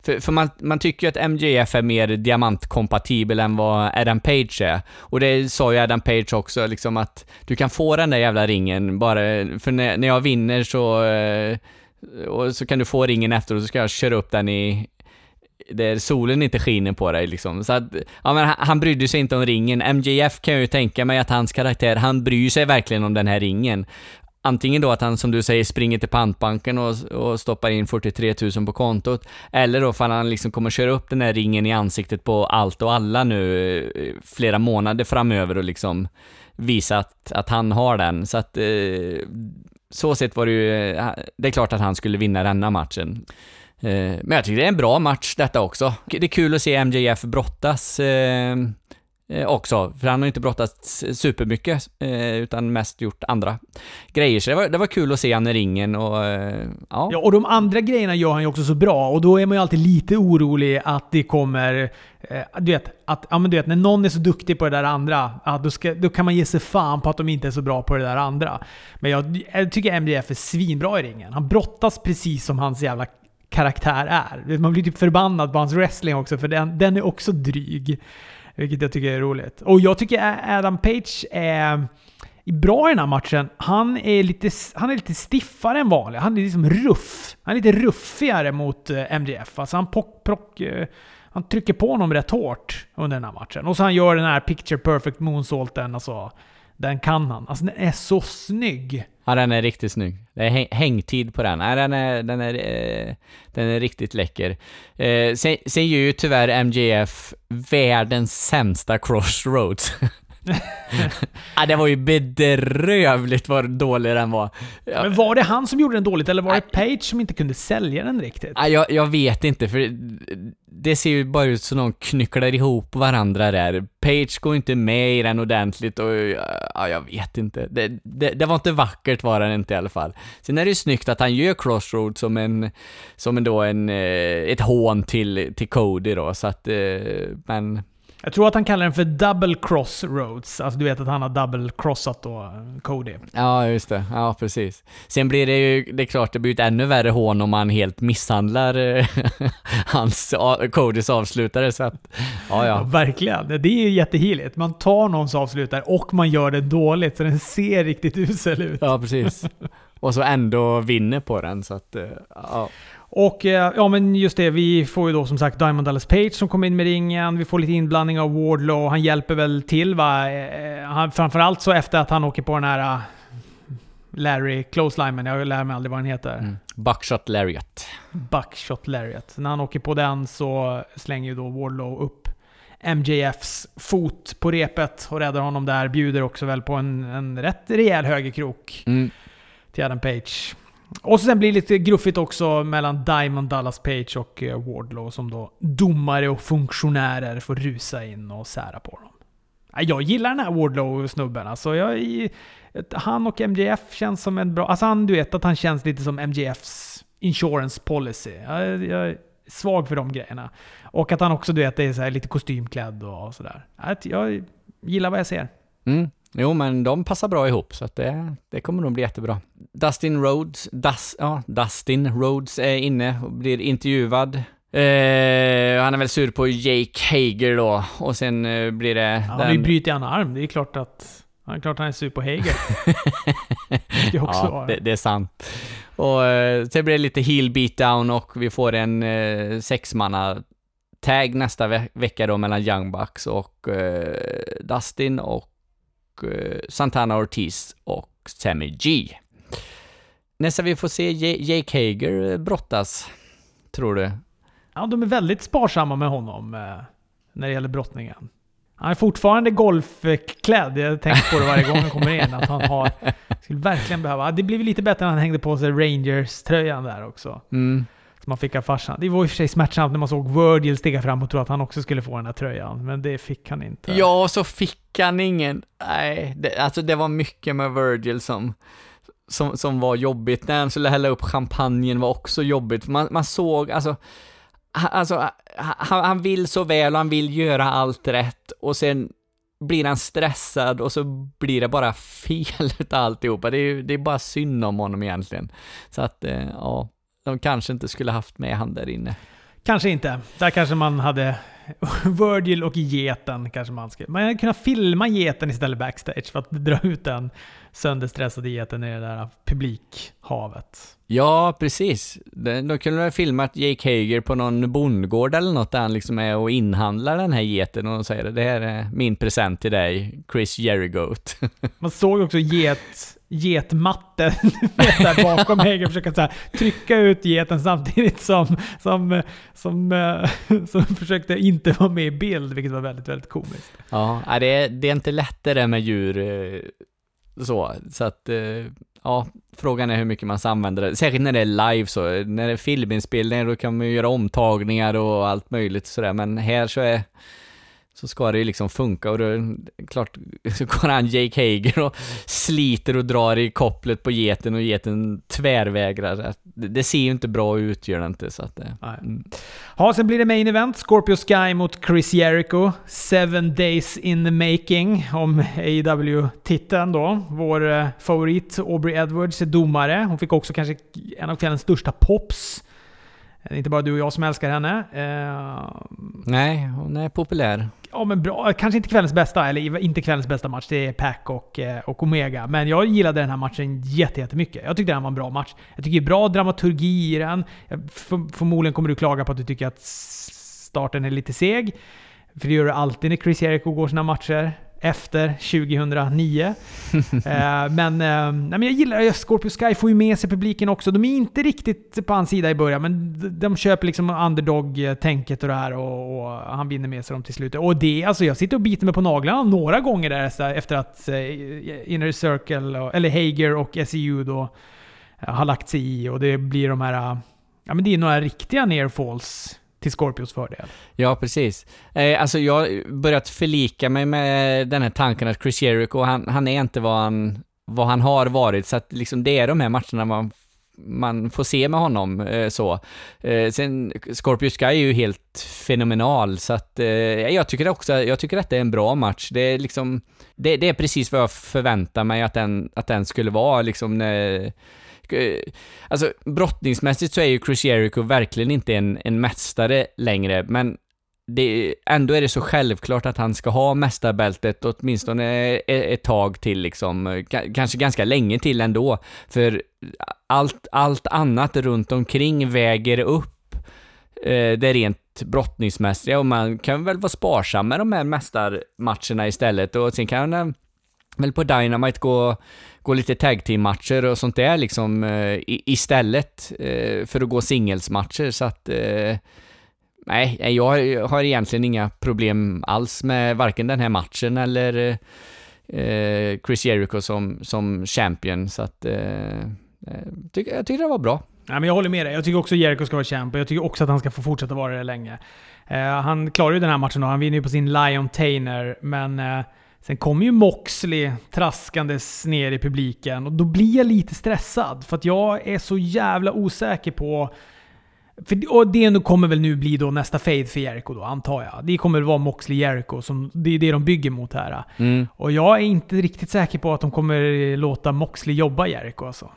för för man, man tycker ju att MJF är mer diamantkompatibel än vad Adam Page är. Och det sa ju Adam Page också, liksom att du kan få den där jävla ringen bara... För när, när jag vinner så... Eh, och så kan du få ringen efter och så ska jag köra upp den i, där solen inte skiner på dig liksom. Så att, ja men han, han brydde sig inte om ringen. MJF kan jag ju tänka mig att hans karaktär, han bryr sig verkligen om den här ringen. Antingen då att han, som du säger, springer till pantbanken och, och stoppar in 43 000 på kontot, eller då ifall att han liksom kommer köra upp den här ringen i ansiktet på allt och alla nu eh, flera månader framöver och liksom visa att, att han har den. Så att, eh, så sett var det ju, eh, det är klart att han skulle vinna denna matchen. Eh, men jag tycker det är en bra match detta också. Det är kul att se MJF brottas eh, eh, också, för han har inte brottats supermycket, eh, utan mest gjort andra grejer. Så det var, det var kul att se han i ringen och eh, ja. Ja, och de andra grejerna gör han ju också så bra och då är man ju alltid lite orolig att det kommer eh, du vet, att, ja, men du vet, när någon är så duktig på det där andra, ja, då, ska, då kan man ge sig fan på att de inte är så bra på det där andra. Men jag, jag tycker MDF är svinbra i ringen. Han brottas precis som hans jävla karaktär är. Man blir typ förbannad på hans wrestling också, för den, den är också dryg. Vilket jag tycker är roligt. Och jag tycker Adam Page är bra i den här matchen. Han är lite, han är lite stiffare än vanligt. Han är liksom ruff. Han är lite ruffigare mot eh, MDF. Alltså han, pock, pock, eh, han trycker på honom rätt hårt under den här matchen. Och så han gör den här picture perfect moonsaulten. Alltså, den kan han. Alltså den är så snygg. Ja, den är riktigt snygg. Det är hängtid på den. Ja, den är, den är, eh, den är riktigt läcker. Eh, sen, sen gör ju tyvärr MJF världens sämsta crossroads. ja, det var ju bedrövligt vad dålig den var. Men var det han som gjorde den dåligt, eller var det Page som inte kunde sälja den riktigt? Ja, jag, jag vet inte, för det ser ju bara ut som de knycklar ihop varandra där. Page går inte med i den ordentligt och ja, jag vet inte. Det, det, det var inte vackert var den inte i alla fall. Sen är det ju snyggt att han gör Crossroad som en, som en då en, eh, ett hån till, till Cody då, så att, eh, men jag tror att han kallar den för double cross roads. Alltså du vet att han har double crossat då Cody. Ja, just det. Ja, precis. Sen blir det ju, det är klart, det blir ett ännu värre hån om man helt misshandlar eh, hans, Codys avslutare. Så att, ja, ja. ja verkligen. Det är ju jätteheligt. Man tar någons avslutare och man gör det dåligt så den ser riktigt usel ut. Ja, precis. Och så ändå vinner på den. Så att, eh, ja. Och eh, ja, men just det. Vi får ju då som sagt Diamond Dallas Page som kommer in med ringen. Vi får lite inblandning av Wardlow. Han hjälper väl till va? Eh, han, framförallt så efter att han åker på den här uh, Larry Close Jag lär mig aldrig vad den heter. Mm. Buckshot Lariat. Buckshot Lariat. När han åker på den så slänger ju då Wardlow upp MJFs fot på repet och räddar honom där. Bjuder också väl på en, en rätt rejäl högerkrok mm. till Adam Page. Och sen blir det lite gruffigt också mellan Diamond Dallas Page och eh, Wardlow som då domare och funktionärer får rusa in och sära på dem. Jag gillar den här Wardlow-snubben. Alltså jag, han och MJF känns som en bra... Alltså han, du vet att han känns lite som MJFs insurance policy. Jag, jag är svag för de grejerna. Och att han också, du vet, är så lite kostymklädd och sådär. Jag gillar vad jag ser. Mm. Jo, men de passar bra ihop, så att det, det kommer nog bli jättebra. Dustin Rhodes, Das, ja, Dustin Rhodes är inne och blir intervjuad. Eh, han är väl sur på Jake Hager då, och sen eh, blir det... Ja, han har ju brutit en arm, det är klart att... Ja, det är klart han är sur på Hager. det, också ja, det, det, är sant. Och eh, sen blir det lite heel beatdown och vi får en eh, sexmanna tag nästa ve vecka då mellan Young Bucks och eh, Dustin och Santana Ortiz och Sammy G. Nästa vi får se Jake Hager eh, brottas, tror du? Ja, de är väldigt sparsamma med honom eh, när det gäller brottningen. Han är fortfarande golfklädd. Jag tänker på det varje gång han kommer in. Att han har... Skulle verkligen behöva... Det blev lite bättre när han hängde på sig Rangers-tröjan där också. Mm man fick av farsan. Det var i och för sig smärtsamt när man såg Virgil stiga fram och tro att han också skulle få den här tröjan, men det fick han inte. Ja, så fick han ingen. Nej, det, alltså det var mycket med Virgil som, som, som var jobbigt. När han skulle hälla upp champagnen var också jobbigt. Man, man såg, alltså, alltså han, han vill så väl och han vill göra allt rätt och sen blir han stressad och så blir det bara fel utav alltihopa. Det är, det är bara synd om honom egentligen. Så att, eh, ja de kanske inte skulle haft med han där inne. Kanske inte. Där kanske man hade Virgil och geten kanske man skulle... Man hade kunnat filma geten istället backstage för att dra ut den sönderstressade geten i det där publikhavet. Ja, precis. Då kunde de filmat Jake Hager på någon bondgård eller något där han liksom är och inhandlar den här geten och säger det här är min present till dig, Chris Jerigoat. Man såg också get getmatten där bakom Hager försöka så här, trycka ut geten samtidigt som, som, som, eh, som försökte inte vara med i bild, vilket var väldigt, väldigt komiskt. Ja, det är, det är inte lätt det där med djur eh, så, så att eh, ja, frågan är hur mycket man använder det. Särskilt när det är live så, när det är filminspelningar då kan man ju göra omtagningar och allt möjligt sådär, men här så är så ska det ju liksom funka och då, klart, så går han Jake Hager och sliter och drar i kopplet på geten och geten tvärvägrar. Det, det ser ju inte bra ut, gör det inte. Så att, mm. Ja, sen blir det main event. Scorpio Sky mot Chris Jericho. Seven days in the making om AEW-titeln då. Vår eh, favorit Aubrey Edwards är domare. Hon fick också kanske en av kvällens största pops det är inte bara du och jag som älskar henne. Uh, Nej, hon är populär. Ja, men bra. Kanske inte kvällens bästa, eller inte kvällens bästa match. Det är Pac och, eh, och Omega. Men jag gillade den här matchen jättemycket. Jag tyckte den var en bra match. Jag tycker det är bra dramaturgi i den. Förmodligen kommer du klaga på att du tycker att starten är lite seg. För det gör du alltid när Chris Jericho går sina matcher efter 2009. eh, men, eh, men jag gillar Scorpio Sky, får ju med sig publiken också. De är inte riktigt på hans sida i början, men de köper liksom underdog-tänket och det här och, och, han vinner med sig dem till slut. Och det, alltså jag sitter och biter mig på naglarna några gånger där efter att eh, Inner Circle, eller Hager och SEU då eh, har lagt sig i och det blir de här... Eh, ja men det är några riktiga nearfalls till Scorpios fördel. Ja, precis. Eh, alltså jag har börjat förlika mig med den här tanken att Chris Jericho, han, han är inte vad han, vad han har varit, så att liksom det är de här matcherna man man får se med honom eh, så. Eh, sen, Scorpio Sky är ju helt fenomenal, så att eh, jag tycker också, jag tycker att det är en bra match. Det är liksom, det, det är precis vad jag förväntar mig att den, att den skulle vara liksom när Eh, alltså brottningsmässigt så är ju Chris Jericho verkligen inte en, en mästare längre, men det, ändå är det så självklart att han ska ha mästarbältet åtminstone e, e, ett tag till liksom, kanske ganska länge till ändå, för allt, allt annat runt omkring väger upp eh, det rent brottningsmässiga och man kan väl vara sparsam med de här mästarmatcherna istället. Och sen kan han väl på Dynamite gå gå lite tag team-matcher och sånt där liksom eh, istället eh, för att gå singelsmatcher så att eh, nej, jag har egentligen inga problem alls med varken den här matchen eller Chris Jericho som, som champion så att jag tycker, jag tycker det var bra. Ja, men jag håller med dig. Jag tycker också Jericho ska vara champ och jag tycker också att han ska få fortsätta vara det länge. han klarar ju den här matchen och han vinner ju på sin Lion Tainer, men Sen kommer ju Moxley traskandes ner i publiken och då blir jag lite stressad. För att jag är så jävla osäker på... För, och det kommer väl nu bli då nästa fade för Jericho då, antar jag. Det kommer väl vara Moxley Jericho, som, det är det de bygger mot här. Mm. Och jag är inte riktigt säker på att de kommer låta Moxley jobba Jericho alltså.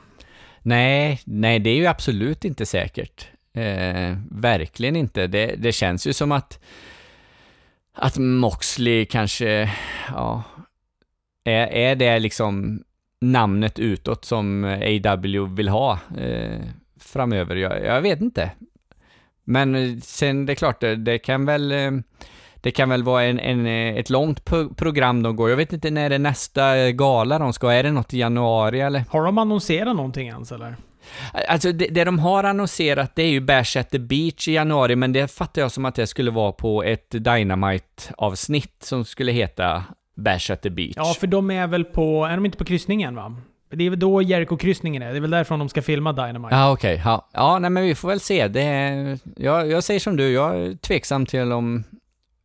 Nej, nej det är ju absolut inte säkert. Eh, verkligen inte. Det, det känns ju som att att Moxley kanske, ja, är, är det liksom namnet utåt som AW vill ha eh, framöver? Jag, jag, vet inte. Men eh, sen det är klart, det, det kan väl eh, det kan väl vara en, en, eh, ett långt program de går. Jag vet inte när det är nästa gala de ska. Är det något i januari eller? Har de annonserat någonting ens eller? Alltså det, det, de har annonserat det är ju Bash at the Beach i januari, men det fattar jag som att det skulle vara på ett Dynamite-avsnitt som skulle heta Bash at the Beach. Ja, för de är väl på, är de inte på kryssningen va? Det är väl då Jericho-kryssningen är. Det är väl därifrån de ska filma Dynamite. Ja, okej. Okay. Ja. ja, nej men vi får väl se. Det är, jag, jag säger som du, jag är tveksam till om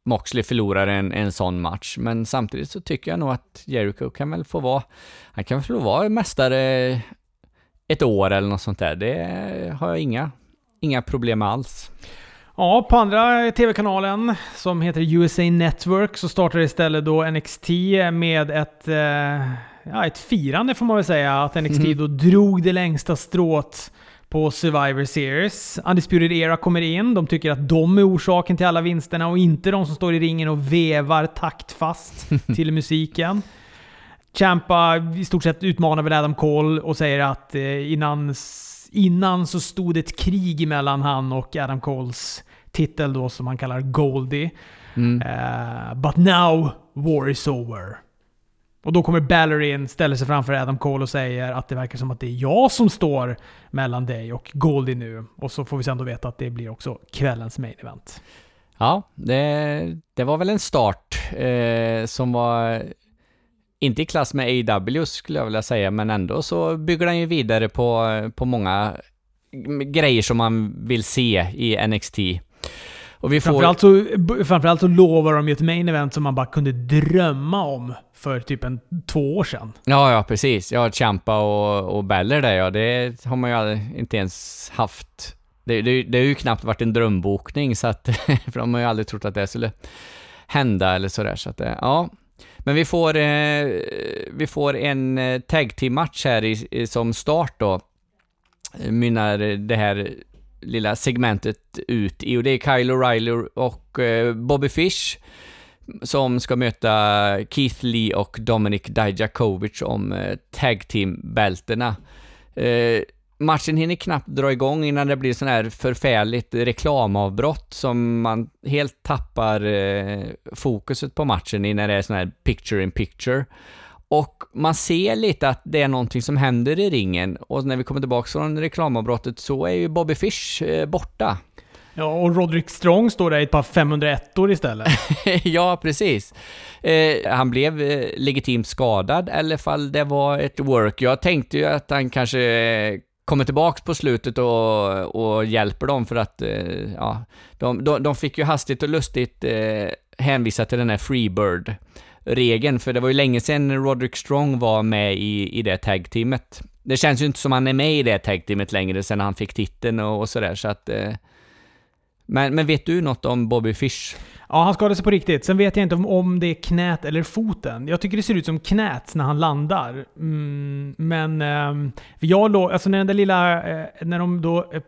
Moxley förlorar en, en sån match, men samtidigt så tycker jag nog att Jericho kan väl få vara, han kan väl få vara mästare ett år eller något sånt där. Det har jag inga, inga problem alls. Ja, på andra TV-kanalen som heter USA Network så startar istället då NXT med ett, eh, ja, ett firande får man väl säga. Att NXT mm. då drog det längsta strået på Survivor Series. Undisputed Era kommer in. De tycker att de är orsaken till alla vinsterna och inte de som står i ringen och vevar taktfast till musiken. Champa i stort sett utmanar väl Adam Cole och säger att eh, innan, innan så stod det ett krig mellan han och Adam Coles titel då som han kallar Goldie. Mm. Uh, but now war is over. Och då kommer Balor in, ställer sig framför Adam Cole och säger att det verkar som att det är jag som står mellan dig och Goldie nu. Och så får vi sen då veta att det blir också kvällens main event. Ja, det, det var väl en start eh, som var inte i klass med AW skulle jag vilja säga, men ändå så bygger den ju vidare på, på många grejer som man vill se i NXT. Och vi får... framförallt, så, framförallt så lovar de ju ett main event som man bara kunde drömma om för typ en, två år sedan. Ja, ja precis. Ja, Champa och, och Beller där ja, det har man ju inte ens haft. Det, det, det har ju knappt varit en drömbokning, så att, för de har ju aldrig trott att det skulle hända eller sådär. Så att, ja. Men vi får, eh, vi får en eh, tag team-match här i, som start då. Mynnar det här lilla segmentet ut i och det är Kyle O'Reilly och eh, Bobby Fish som ska möta Keith Lee och Dominic Dijakovic om eh, tag team-bältena. Eh, matchen hinner knappt dra igång innan det blir sån här förfärligt reklamavbrott som man helt tappar eh, fokuset på matchen i när det är sån här picture in picture. Och man ser lite att det är någonting som händer i ringen och när vi kommer tillbaka från reklamavbrottet så är ju Bobby Fish eh, borta. Ja, och Roderick Strong står där i ett par 501 år istället. ja, precis. Eh, han blev eh, legitimt skadad, eller fall det var ett work. Jag tänkte ju att han kanske eh, kommer tillbaks på slutet och, och hjälper dem för att, eh, ja, de, de, de, fick ju hastigt och lustigt eh, hänvisa till den här Freebird regeln, för det var ju länge sedan Roderick Strong var med i, i det tag-teamet. Det känns ju inte som han är med i det tag-teamet längre sen han fick titeln och, och sådär, så att... Eh, men, men vet du något om Bobby Fish? Ja, han skadade sig på riktigt. Sen vet jag inte om, om det är knät eller foten. Jag tycker det ser ut som knät när han landar. Mm, men eh, jag låg, alltså när den där lilla, eh, när de då, eh,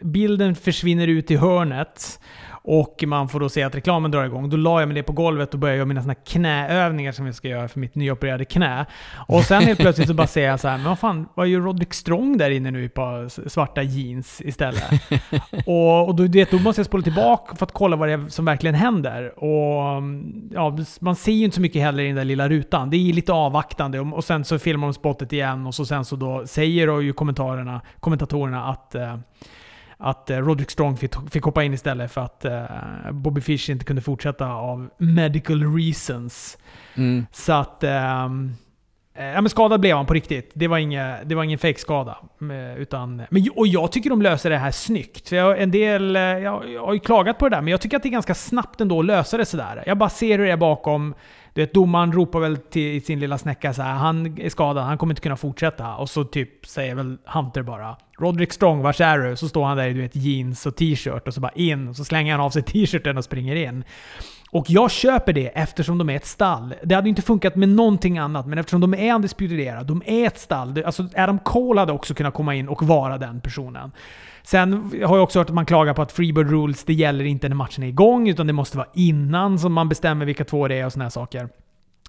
bilden försvinner ut i hörnet och man får då se att reklamen drar igång. Då la jag mig ner på golvet och började göra mina såna knäövningar som jag ska göra för mitt nyopererade knä. Och sen helt plötsligt så bara ser jag så här, men vad fan, vad gör Roderick Strong där inne nu i på svarta jeans istället? och, och då, det, då måste jag spola tillbaka för att kolla vad det är som verkligen händer. Och ja, man ser ju inte så mycket heller i den där lilla rutan. Det är lite avvaktande och, och sen så filmar de spottet igen och så sen så då säger då ju kommentarerna, kommentatorerna att uh, att eh, Roderick Strong fick, hoppa in istället för att eh, Bobby Fish inte kunde fortsätta av medical reasons. Mm. Så att... Eh, Eh, ja men skadad blev han på riktigt. Det var, inga, det var ingen fake-skada. Eh, utan, men, och jag tycker de löser det här snyggt. För jag, en del, eh, jag, jag har ju klagat på det där, men jag tycker att det är ganska snabbt ändå att lösa det sådär. Jag bara ser hur det är bakom. Du vet, domaren ropar väl till sin lilla snäcka så här, han är skadad, han kommer inte kunna fortsätta. Och så typ säger väl Hunter bara Roderick Strong, vars är du? Så står han där i du vet, jeans och t-shirt och så bara in. Och så slänger han av sig t-shirten och springer in. Och jag köper det eftersom de är ett stall. Det hade inte funkat med någonting annat, men eftersom de är undisputed de är ett stall. Alltså Adam Cole hade också kunnat komma in och vara den personen. Sen har jag också hört att man klagar på att Freebird Rules, det gäller inte när matchen är igång, utan det måste vara innan som man bestämmer vilka två det är och såna här saker.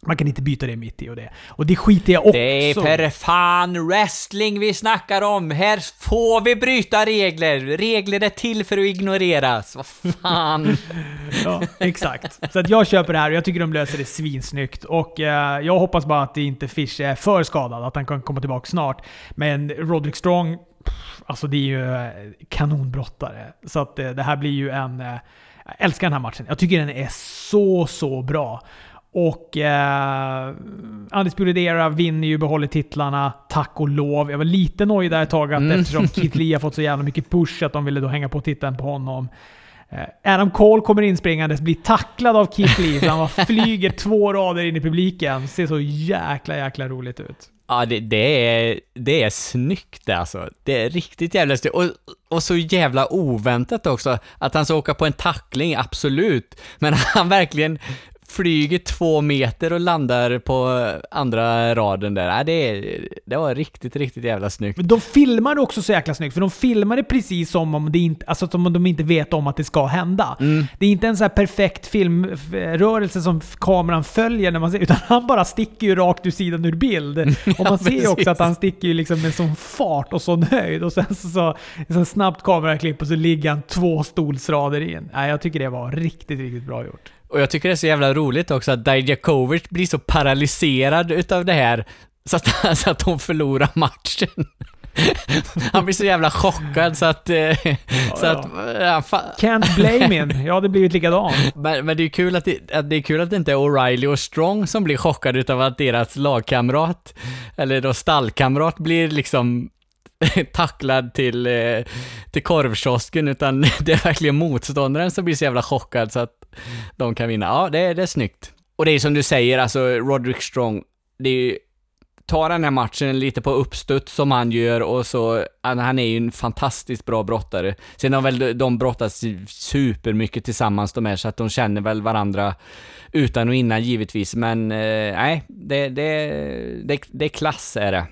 Man kan inte byta det mitt i och det. Och det skiter jag också Det är för fan wrestling vi snackar om! Här får vi bryta regler! Regler är till för att ignoreras. Vad fan! ja, exakt. Så att jag köper det här och jag tycker de löser det svinsnyggt. Och eh, jag hoppas bara att det inte Fish är för skadad, att han kan komma tillbaka snart. Men Roderick Strong, alltså det är ju eh, kanonbrottare. Så att eh, det här blir ju en... Eh, jag älskar den här matchen. Jag tycker den är så, så bra. Och eh, Undisputed vinner ju, behåller titlarna, tack och lov. Jag var lite nöjd där ett tag att mm. eftersom Keith Lee har fått så jävla mycket push att de ville då hänga på titeln på honom. Eh, Adam Cole kommer inspringandes, blir tacklad av Keith Lee, så han flyger två rader in i publiken. Ser så jäkla, jäkla roligt ut. Ja, det, det, är, det är snyggt alltså. Det är riktigt jävla snyggt. Och, och så jävla oväntat också. Att han ska åka på en tackling, absolut. Men han verkligen flyger två meter och landar på andra raden där. Ja, det, det var riktigt, riktigt jävla snyggt. Men de filmade också så jäkla snyggt, för de filmade precis som om, det inte, alltså som om de inte vet om att det ska hända. Mm. Det är inte en så perfekt filmrörelse som kameran följer, när man ser, utan han bara sticker ju rakt ur sidan ur bild. Och man ser ju också att han sticker ju liksom med sån fart och sån höjd. Och sen så, så, så snabbt kameraklipp och så ligger han två stolsrader in. Nej, jag tycker det var riktigt, riktigt bra gjort. Och jag tycker det är så jävla roligt också att Dijakovic blir så paralyserad utav det här så att, så att hon förlorar matchen. Han blir så jävla chockad så att... eh, så ja. att ja, Can't blame him. Jag hade blivit likadan. men, men det är kul att det, att det är kul att det inte är O'Reilly och Strong som blir chockade utav att deras lagkamrat, eller då stallkamrat, blir liksom tacklad till, eh, till korvkiosken, utan det är verkligen motståndaren som blir så jävla chockad så att de kan vinna. Ja, det, är- det är snyggt. Och det är som du säger, alltså Roderick Strong, det är ju, ta den här matchen lite på uppstuds som han gör och så, han, han är ju en fantastiskt bra brottare. Sen har väl de brottats supermycket tillsammans de här, så att de känner väl varandra utan och innan givetvis, men eh, nej, det, det, det, det är klass är det.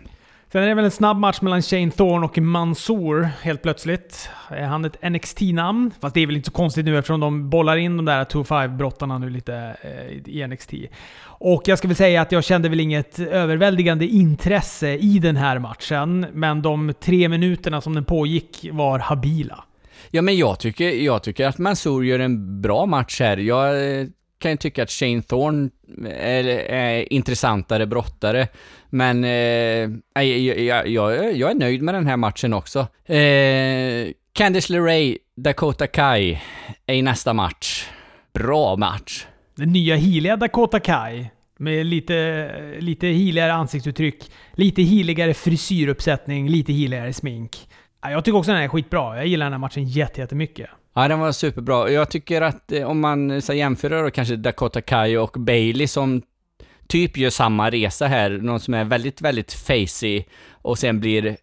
Sen är det väl en snabb match mellan Shane Thorne och Mansour helt plötsligt. Eh, är han ett NXT-namn? Fast det är väl inte så konstigt nu eftersom de bollar in de där 2-5-brottarna nu lite eh, i NXT. Och jag ska väl säga att jag kände väl inget överväldigande intresse i den här matchen. Men de tre minuterna som den pågick var habila. Ja, men jag tycker, jag tycker att Mansour gör en bra match här. Jag eh, kan ju tycka att Shane Thorne eh, är, är intressantare brottare, men eh, jag, jag, jag, jag är nöjd med den här matchen också. Eh, Candice LeRae, Dakota Kai är i nästa match. Bra match. Den nya healiga Dakota Kai. Med lite, lite healigare ansiktsuttryck, lite healigare frisyruppsättning, lite healigare smink. Ja, Jag tycker också den här är skitbra. Jag gillar den här matchen jätte- jättemycket. Ja, den var superbra. Jag tycker att eh, om man så jämför då kanske Dakota Kai och Bailey som typ gör samma resa här, någon som är väldigt, väldigt facey och sen blir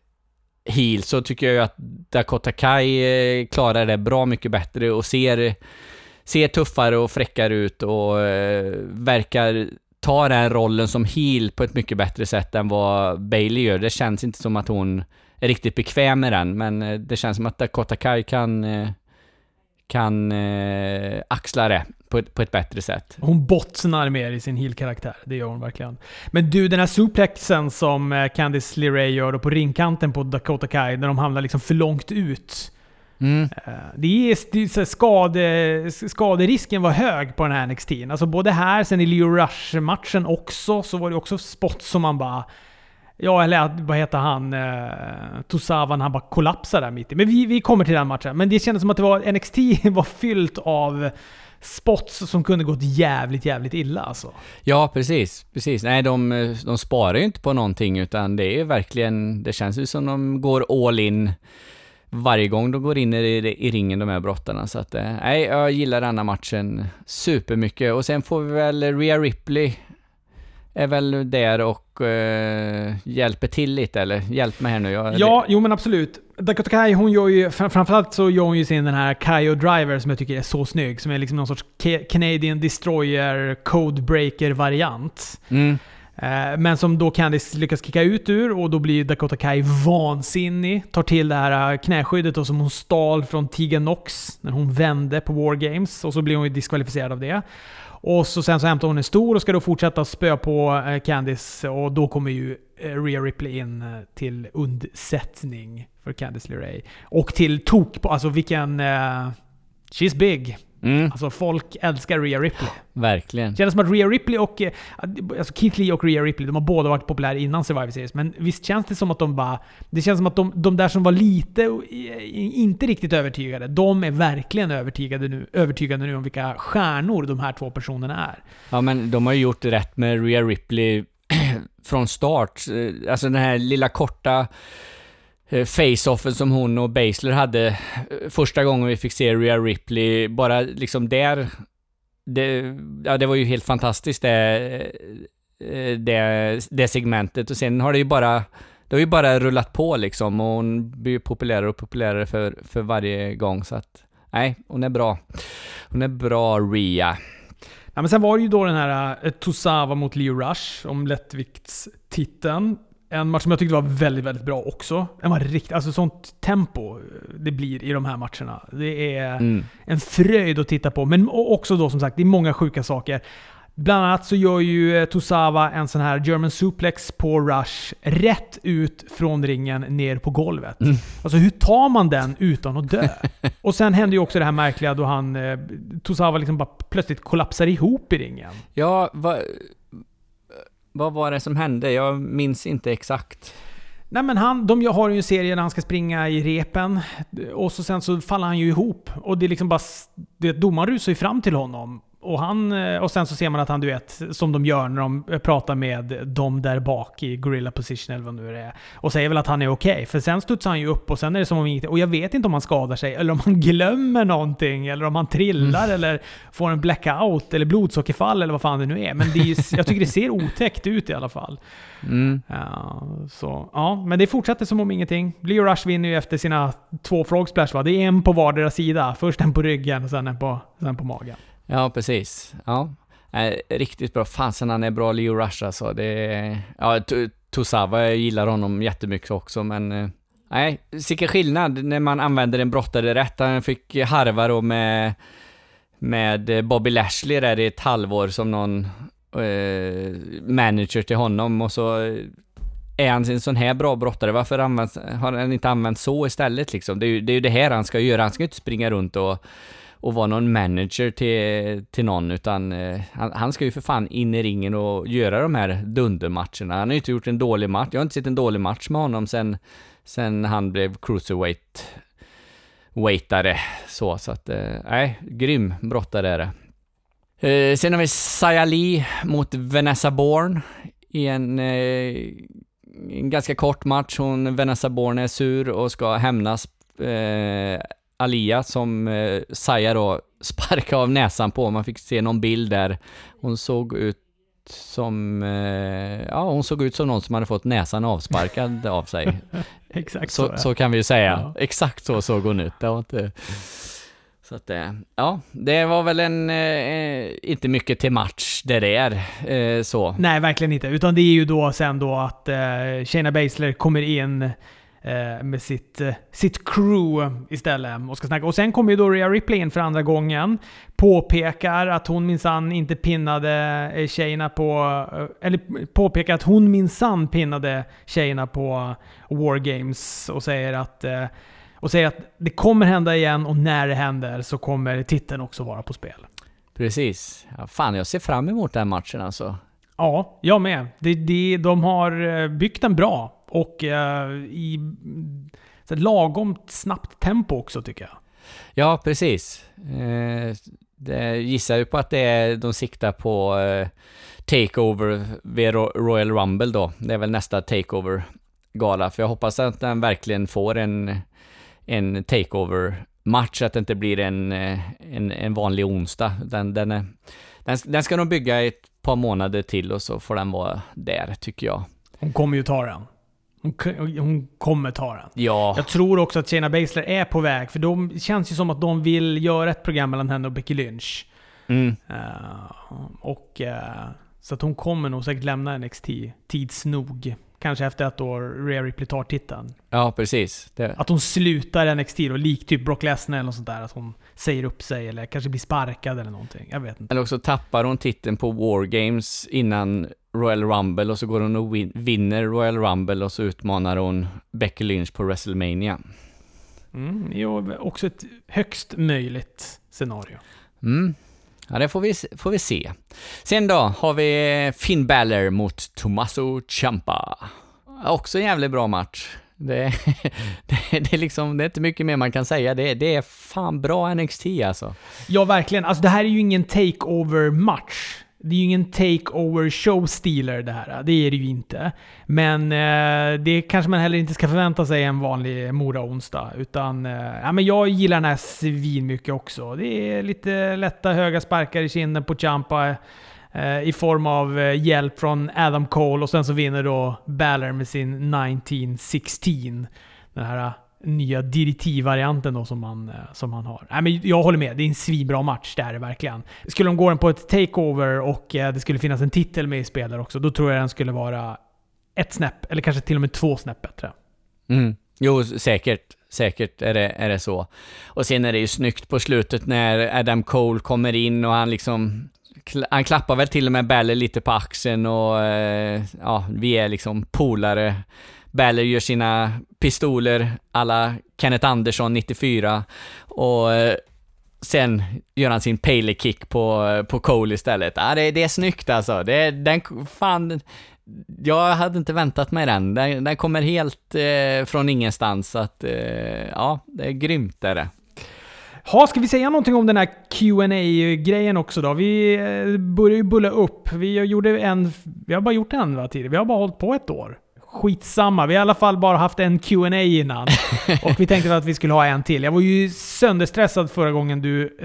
heel, så tycker jag ju att Dakota Kai eh, klarar det bra mycket bättre och ser, ser tuffare och fräckare ut och eh, verkar ta den rollen som heel på ett mycket bättre sätt än vad Bailey gör. Det känns inte som att hon är riktigt bekväm med den, men eh, det känns som att Dakota Kai kan kan eh, axla det på ett, på ett bättre sätt. Hon bottnar mer i sin heel-karaktär. Det gör hon verkligen. Men du, den här suplexen som eh, Candice LeRae gör då på ringkanten på Dakota Kai, när de hamnar liksom för långt ut. Mm. Eh, Det är, det är skade, skaderisken var hög på den här NXT. Alltså både här, sen i Leo Rush-matchen också, så var det också spots som man bara... Ja, eller vad heter han? Eh, Tosavan, han bara kollapsade där mitt i. Men vi, vi kommer till den matchen. Men det kändes som att det var, NXT var fyllt av spots som kunde gått jävligt, jävligt illa alltså. Ja, precis. precis. Nej, de, eh, de sparar ju inte på någonting, utan det är verkligen... Det känns ju som de går all in varje gång de går in i, i ringen, de här brottarna. Så att, eh, nej, jag gillar denna matchen supermycket. Och sen får vi väl Rhea Ripley är väl där och eh, hjälper till lite, eller? Hjälp mig här nu. Jag, Ja, jo men absolut. Dakota Kai, hon gör ju, fram- framförallt så gör hon ju sin den här Kaio Driver som jag tycker är så snygg. Som är liksom någon sorts Ca- Canadian Destroyer Codebreaker-variant. Mm. Eh, Men som då Candice lyckas kicka ut ur och då blir Dakota Kai vansinnig. Tar till det här eh, knäskyddet som hon stal från Tegan Nox när hon vände på War Games. Och så blir hon ju diskvalificerad av det. Och så sen så hämtar hon en stor och ska då fortsätta spö på eh, Candice och då kommer ju eh, Rhea Ripley in eh, till undsättning för Candice LeRae. Och till tok på, alltså vilken... Uh, she's big. Mm, Alltså folk älskar Rhea Ripley. verkligen. Kändes som att Rhea Ripley och... eh, Alltså Keith Lee och Rhea Ripley, de har båda varit populära innan Survivor Series. Men visst känns det som att de bara... Det känns som att de, de där som var lite... eh, Inte riktigt övertygade, de är verkligen övertygade nu, övertygade nu om vilka stjärnor de här två personerna är. Ja, men de har ju gjort rätt med Rhea Ripley från start. Eh, Alltså den här lilla korta Eh, face-offen som hon och Basler hade eh, första gången vi fick se Rhea Ripley, bara liksom där, det, ja, det var ju helt fantastiskt det, eh, det, det segmentet och sen har det ju bara det har ju bara rullat på liksom och hon blir ju populärare och populärare för, för varje gång så att nej, hon är bra. Hon är bra Rhea. Ja, men sen var det ju då den här uh, mot Leo Rush om lättviktstiteln. En match som jag tyckte var väldigt, väldigt bra också. Den var riktigt, alltså sånt tempo det blir i de här matcherna. Det är Mm. en fröjd att titta på. Men också då som sagt, det är många sjuka saker. Bland annat så gör ju eh, Tosawa en sån här German suplex på Rush rätt ut från ringen ner på golvet. Mm. Alltså hur tar man den utan att dö? Och sen händer ju också det här märkliga då han, eh, Tosawa liksom bara plötsligt kollapsar ihop i ringen. Ja, vad, vad var det som hände? Jag minns inte exakt. Nej men han, de har ju en serie där han ska springa i repen och så sen så faller han ju ihop. Och det är liksom bara... Det, domaren rusar ju fram till honom. Och, han, eh, och sen så ser man att han, du vet, som de gör när de pratar med dem där bak i Gorilla Position eller vad nu det är. Och säger väl att han är okej. För sen studsar han ju upp och sen är det som om inget... Och jag vet inte om han skadar sig, eller om han glömmer någonting, eller om han trillar, eller får en blackout, eller blodsockerfall, eller vad fan det nu är. Men det är, jag tycker det ser otäckt ut i alla fall. Mm. Ja, så, ja, men det fortsätter som om ingenting. Leo Rush vinner ju efter sina två frog splash va? Det är en på vardera sida. Först en på ryggen och sen en på, sen på magen. Ja, precis. Ja. Eh, riktigt bra. Fasen han är bra, Leo Rush alltså. Det är, ja, Tosava, jag gillar honom jättemycket också, men... eh, Nej, vilken skillnad när man använder en brottare rätt. Han fick harva då med, med Bobby Lashley där i ett halvår som någon eh, manager till honom och så eh, är han en sån här bra brottare, varför används, har han inte använt så istället liksom? Det är, ju, det är ju det här han ska göra, han ska ju inte springa runt och, och vara någon manager till, till någon, utan eh, han, han ska ju för fan in i ringen och göra de här dundermatcherna. Han har ju inte gjort en dålig match, jag har inte sett en dålig match med honom sen, sen han blev cruiserweight waitare så, så att, eh, grym brottare är det. Eh, sen har vi Saya Lee mot Vanessa Bourne i en, eh, en ganska kort match. Hon, Vanessa Bourne är sur och ska hämnas eh, Alia som eh, Saya då sparkade av näsan på. Man fick se någon bild där. Hon såg ut som, eh, ja hon såg ut som någon som hade fått näsan avsparkad av sig. Exakt så, Så, ja. så kan vi ju säga. Ja. Exakt så såg hon ut. Det var inte... Så att, eh, ja, det var väl en, eh, inte mycket till match det där, eh, så. Nej, verkligen inte. Utan det är ju då sen då att eh, Shayna Baszler kommer in med sitt, eh, sitt crew istället och ska snacka. Och sen kommer ju då Rhea Ripley in för andra gången. Påpekar att hon minsann inte pinnade eh, tjejerna på... eh, Eller påpekar att hon minsann pinnade tjejerna på War Games och säger att... Eh, och säger att det kommer hända igen och när det händer så kommer titeln också vara på spel. Precis. Ja, fan, jag ser fram emot den matchen alltså. Ja, jag med. Det, det, de har eh, byggt den bra och eh, i så lagom snabbt tempo också tycker jag. Ja, precis. Eh, det gissar ju på att det är, de siktar på eh, Takeover vid Ro- Royal Rumble då. Det är väl nästa Takeover-gala, för jag hoppas att den verkligen får en, en Takeover-match, att det inte blir en, eh, en, en vanlig onsdag. Den, den, är, den, den ska nog bygga ett par månader till och så får den vara där, tycker jag. Hon kommer ju ta den. Hon, kommer ta den. Ja, Jag tror också att Shayna Baszler är på väg, för de känns ju som att de vill göra ett program mellan henne och Becky Lynch. mm, Eh, och, eh, så att hon kommer nog säkert lämna NXT tids nog. Kanske efter att då Rhea Ripley tar titeln. ja precis. Det, Att hon slutar NXT då, likt typ Brock Lesnar eller något sånt där. Att hon säger upp sig eller kanske blir sparkad eller någonting. Jag vet inte. Eller också tappar hon titeln på War Games innan Royal Rumble och så går hon och win- vinner Royal Rumble och så utmanar hon Becky Lynch på WrestleMania. Mm, jo, också ett högst möjligt scenario. Mm. Ja, det får vi, får vi se. Sen då har vi Finn Balor mot Tommaso Ciampa. Också en jävligt bra match. Det, det, det är liksom, det är inte mycket mer man kan säga. Det, det är fan bra NXT alltså. Ja, verkligen. Alltså det här är ju ingen takeover-match. Det är ju ingen takeover show-stealer det här. Det är det ju inte. Men eh, det kanske man heller inte ska förvänta sig en vanlig Mora-onsdag. Utan eh, ja, men jag gillar den här svin mycket också. Det är lite lätta höga sparkar i kinden på Champa. Eh, I form av eh, hjälp från Adam Cole och sen så vinner då Balor med sin 1916. Den här nya DDT-varianten då som man, eh, som han har. Nej, men jag håller med, det är en svinbra match, det är det verkligen. Skulle de gå den på ett takeover och eh, det skulle finnas en titel med i spel där också, då tror jag den skulle vara ett snäpp, eller kanske till och med två snäpp bättre. Mm. Jo, säkert. Säkert är det, är det så. Och sen är det ju snyggt på slutet när Adam Cole kommer in och han liksom han klappar väl till och med Baller lite på axeln och eh, ja, vi är liksom polare. Baller gör sina pistoler alla Kenneth Andersson 94 och eh, sen gör han sin Paley kick på, eh, på Cole istället. Ja, det, det är snyggt alltså. Det, den, fan, jag hade inte väntat mig den. Den, den kommer helt eh, från ingenstans, så att eh, ja, det är grymt är det. Ha, ska vi säga någonting om den här qa grejen också då? Vi eh, börjar ju bulla upp. Vi gjorde en... Vi har bara gjort en va, tidigare. Vi har bara hållit på ett år. Skitsamma, vi har i alla fall bara haft en Q&A innan. och vi tänkte att vi skulle ha en till. Jag var ju sönderstressad förra gången du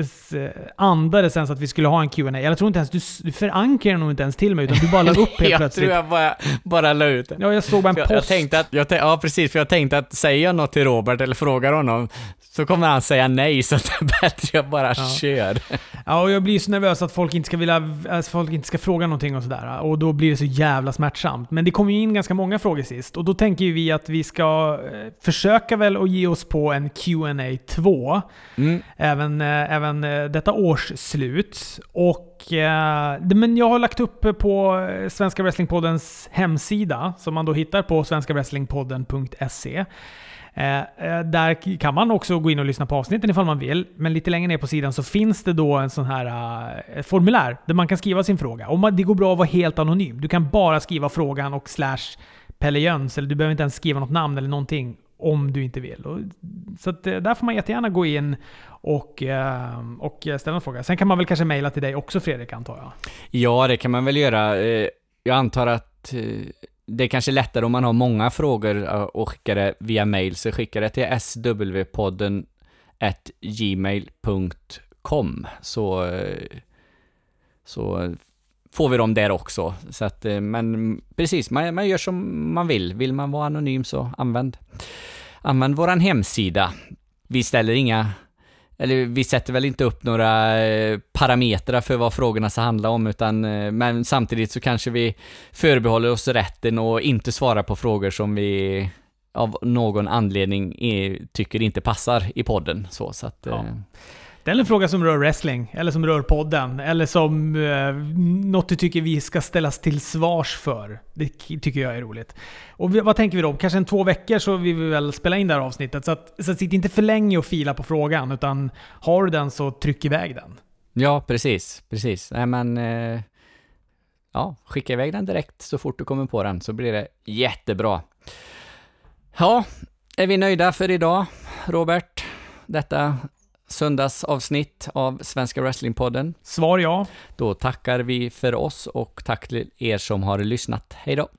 andades ens att vi skulle ha en Q&A. Jag tror inte ens du, du förankrade nog inte ens till mig, utan du bara la upp helt jag plötsligt. Jag tror jag bara, bara la ut Ja, jag såg bara en post. jag tänkte att, jag, ja precis, för jag tänkte att säger jag något till Robert eller frågar honom, så kommer han säga nej, så det är bättre jag bara Ja. kör. Ja, och jag blir så nervös att folk inte ska vilja, att folk inte ska fråga någonting och sådär. Och då blir det så jävla smärtsamt. Men det kom ju in ganska många frågor sist. Och då tänker ju vi att vi ska eh, försöka väl att ge oss på en Q&A 2 Mm. även, eh, även eh, detta års slut. Och, men jag har lagt upp på Svenska Wrestlingpoddens hemsida, som man då hittar på svenskawrestlingpodden.se. Där kan man också gå in och lyssna på avsnitten ifall man vill. Men lite längre ner på sidan så finns det då en sån här ett formulär där man kan skriva sin fråga. Och man, det går bra att vara helt anonym. Du kan bara skriva frågan och slash Pelle Jöns, eller du behöver inte ens skriva något namn eller någonting om du inte vill. Och, så att, eh, där får man jättegärna gå in och, eh, och eh, ställa en fråga. Sen kan man väl kanske mejla till dig också Fredrik, antar jag? Ja, det kan man väl göra. Jag antar att det är kanske lättare om man har många frågor och skickar det via mail, så skicka det till swpodden gmail.com så, så får vi dem där också. Så att, eh, men precis, man, man gör som man vill. Vill man vara anonym så använd, använd våran hemsida. Vi ställer inga eller vi sätter väl inte upp några eh, parametrar för vad frågorna ska handla om, utan, eh, men samtidigt så kanske vi förbehåller oss rätten att inte svara på frågor som vi av någon anledning tycker inte passar i podden. Så, så att, Ja. Ställ en fråga som rör wrestling, eller som rör podden, eller som eh, något du tycker vi ska ställas till svars för. Det tycker jag är roligt. Och vi, vad tänker vi då? Kanske en två veckor så vill vi väl spela in det här avsnittet. Så, att, så att sitt inte för länge och fila på frågan, utan har du den så tryck iväg den. ja, precis, precis. Nej men, eh, ja, skicka iväg den direkt så fort du kommer på den, så blir det jättebra. Ja, är vi nöjda för idag, Robert? Detta söndagsavsnitt av Svenska Wrestlingpodden. Svar ja. Då tackar vi för oss och tack till er som har lyssnat. Hej då!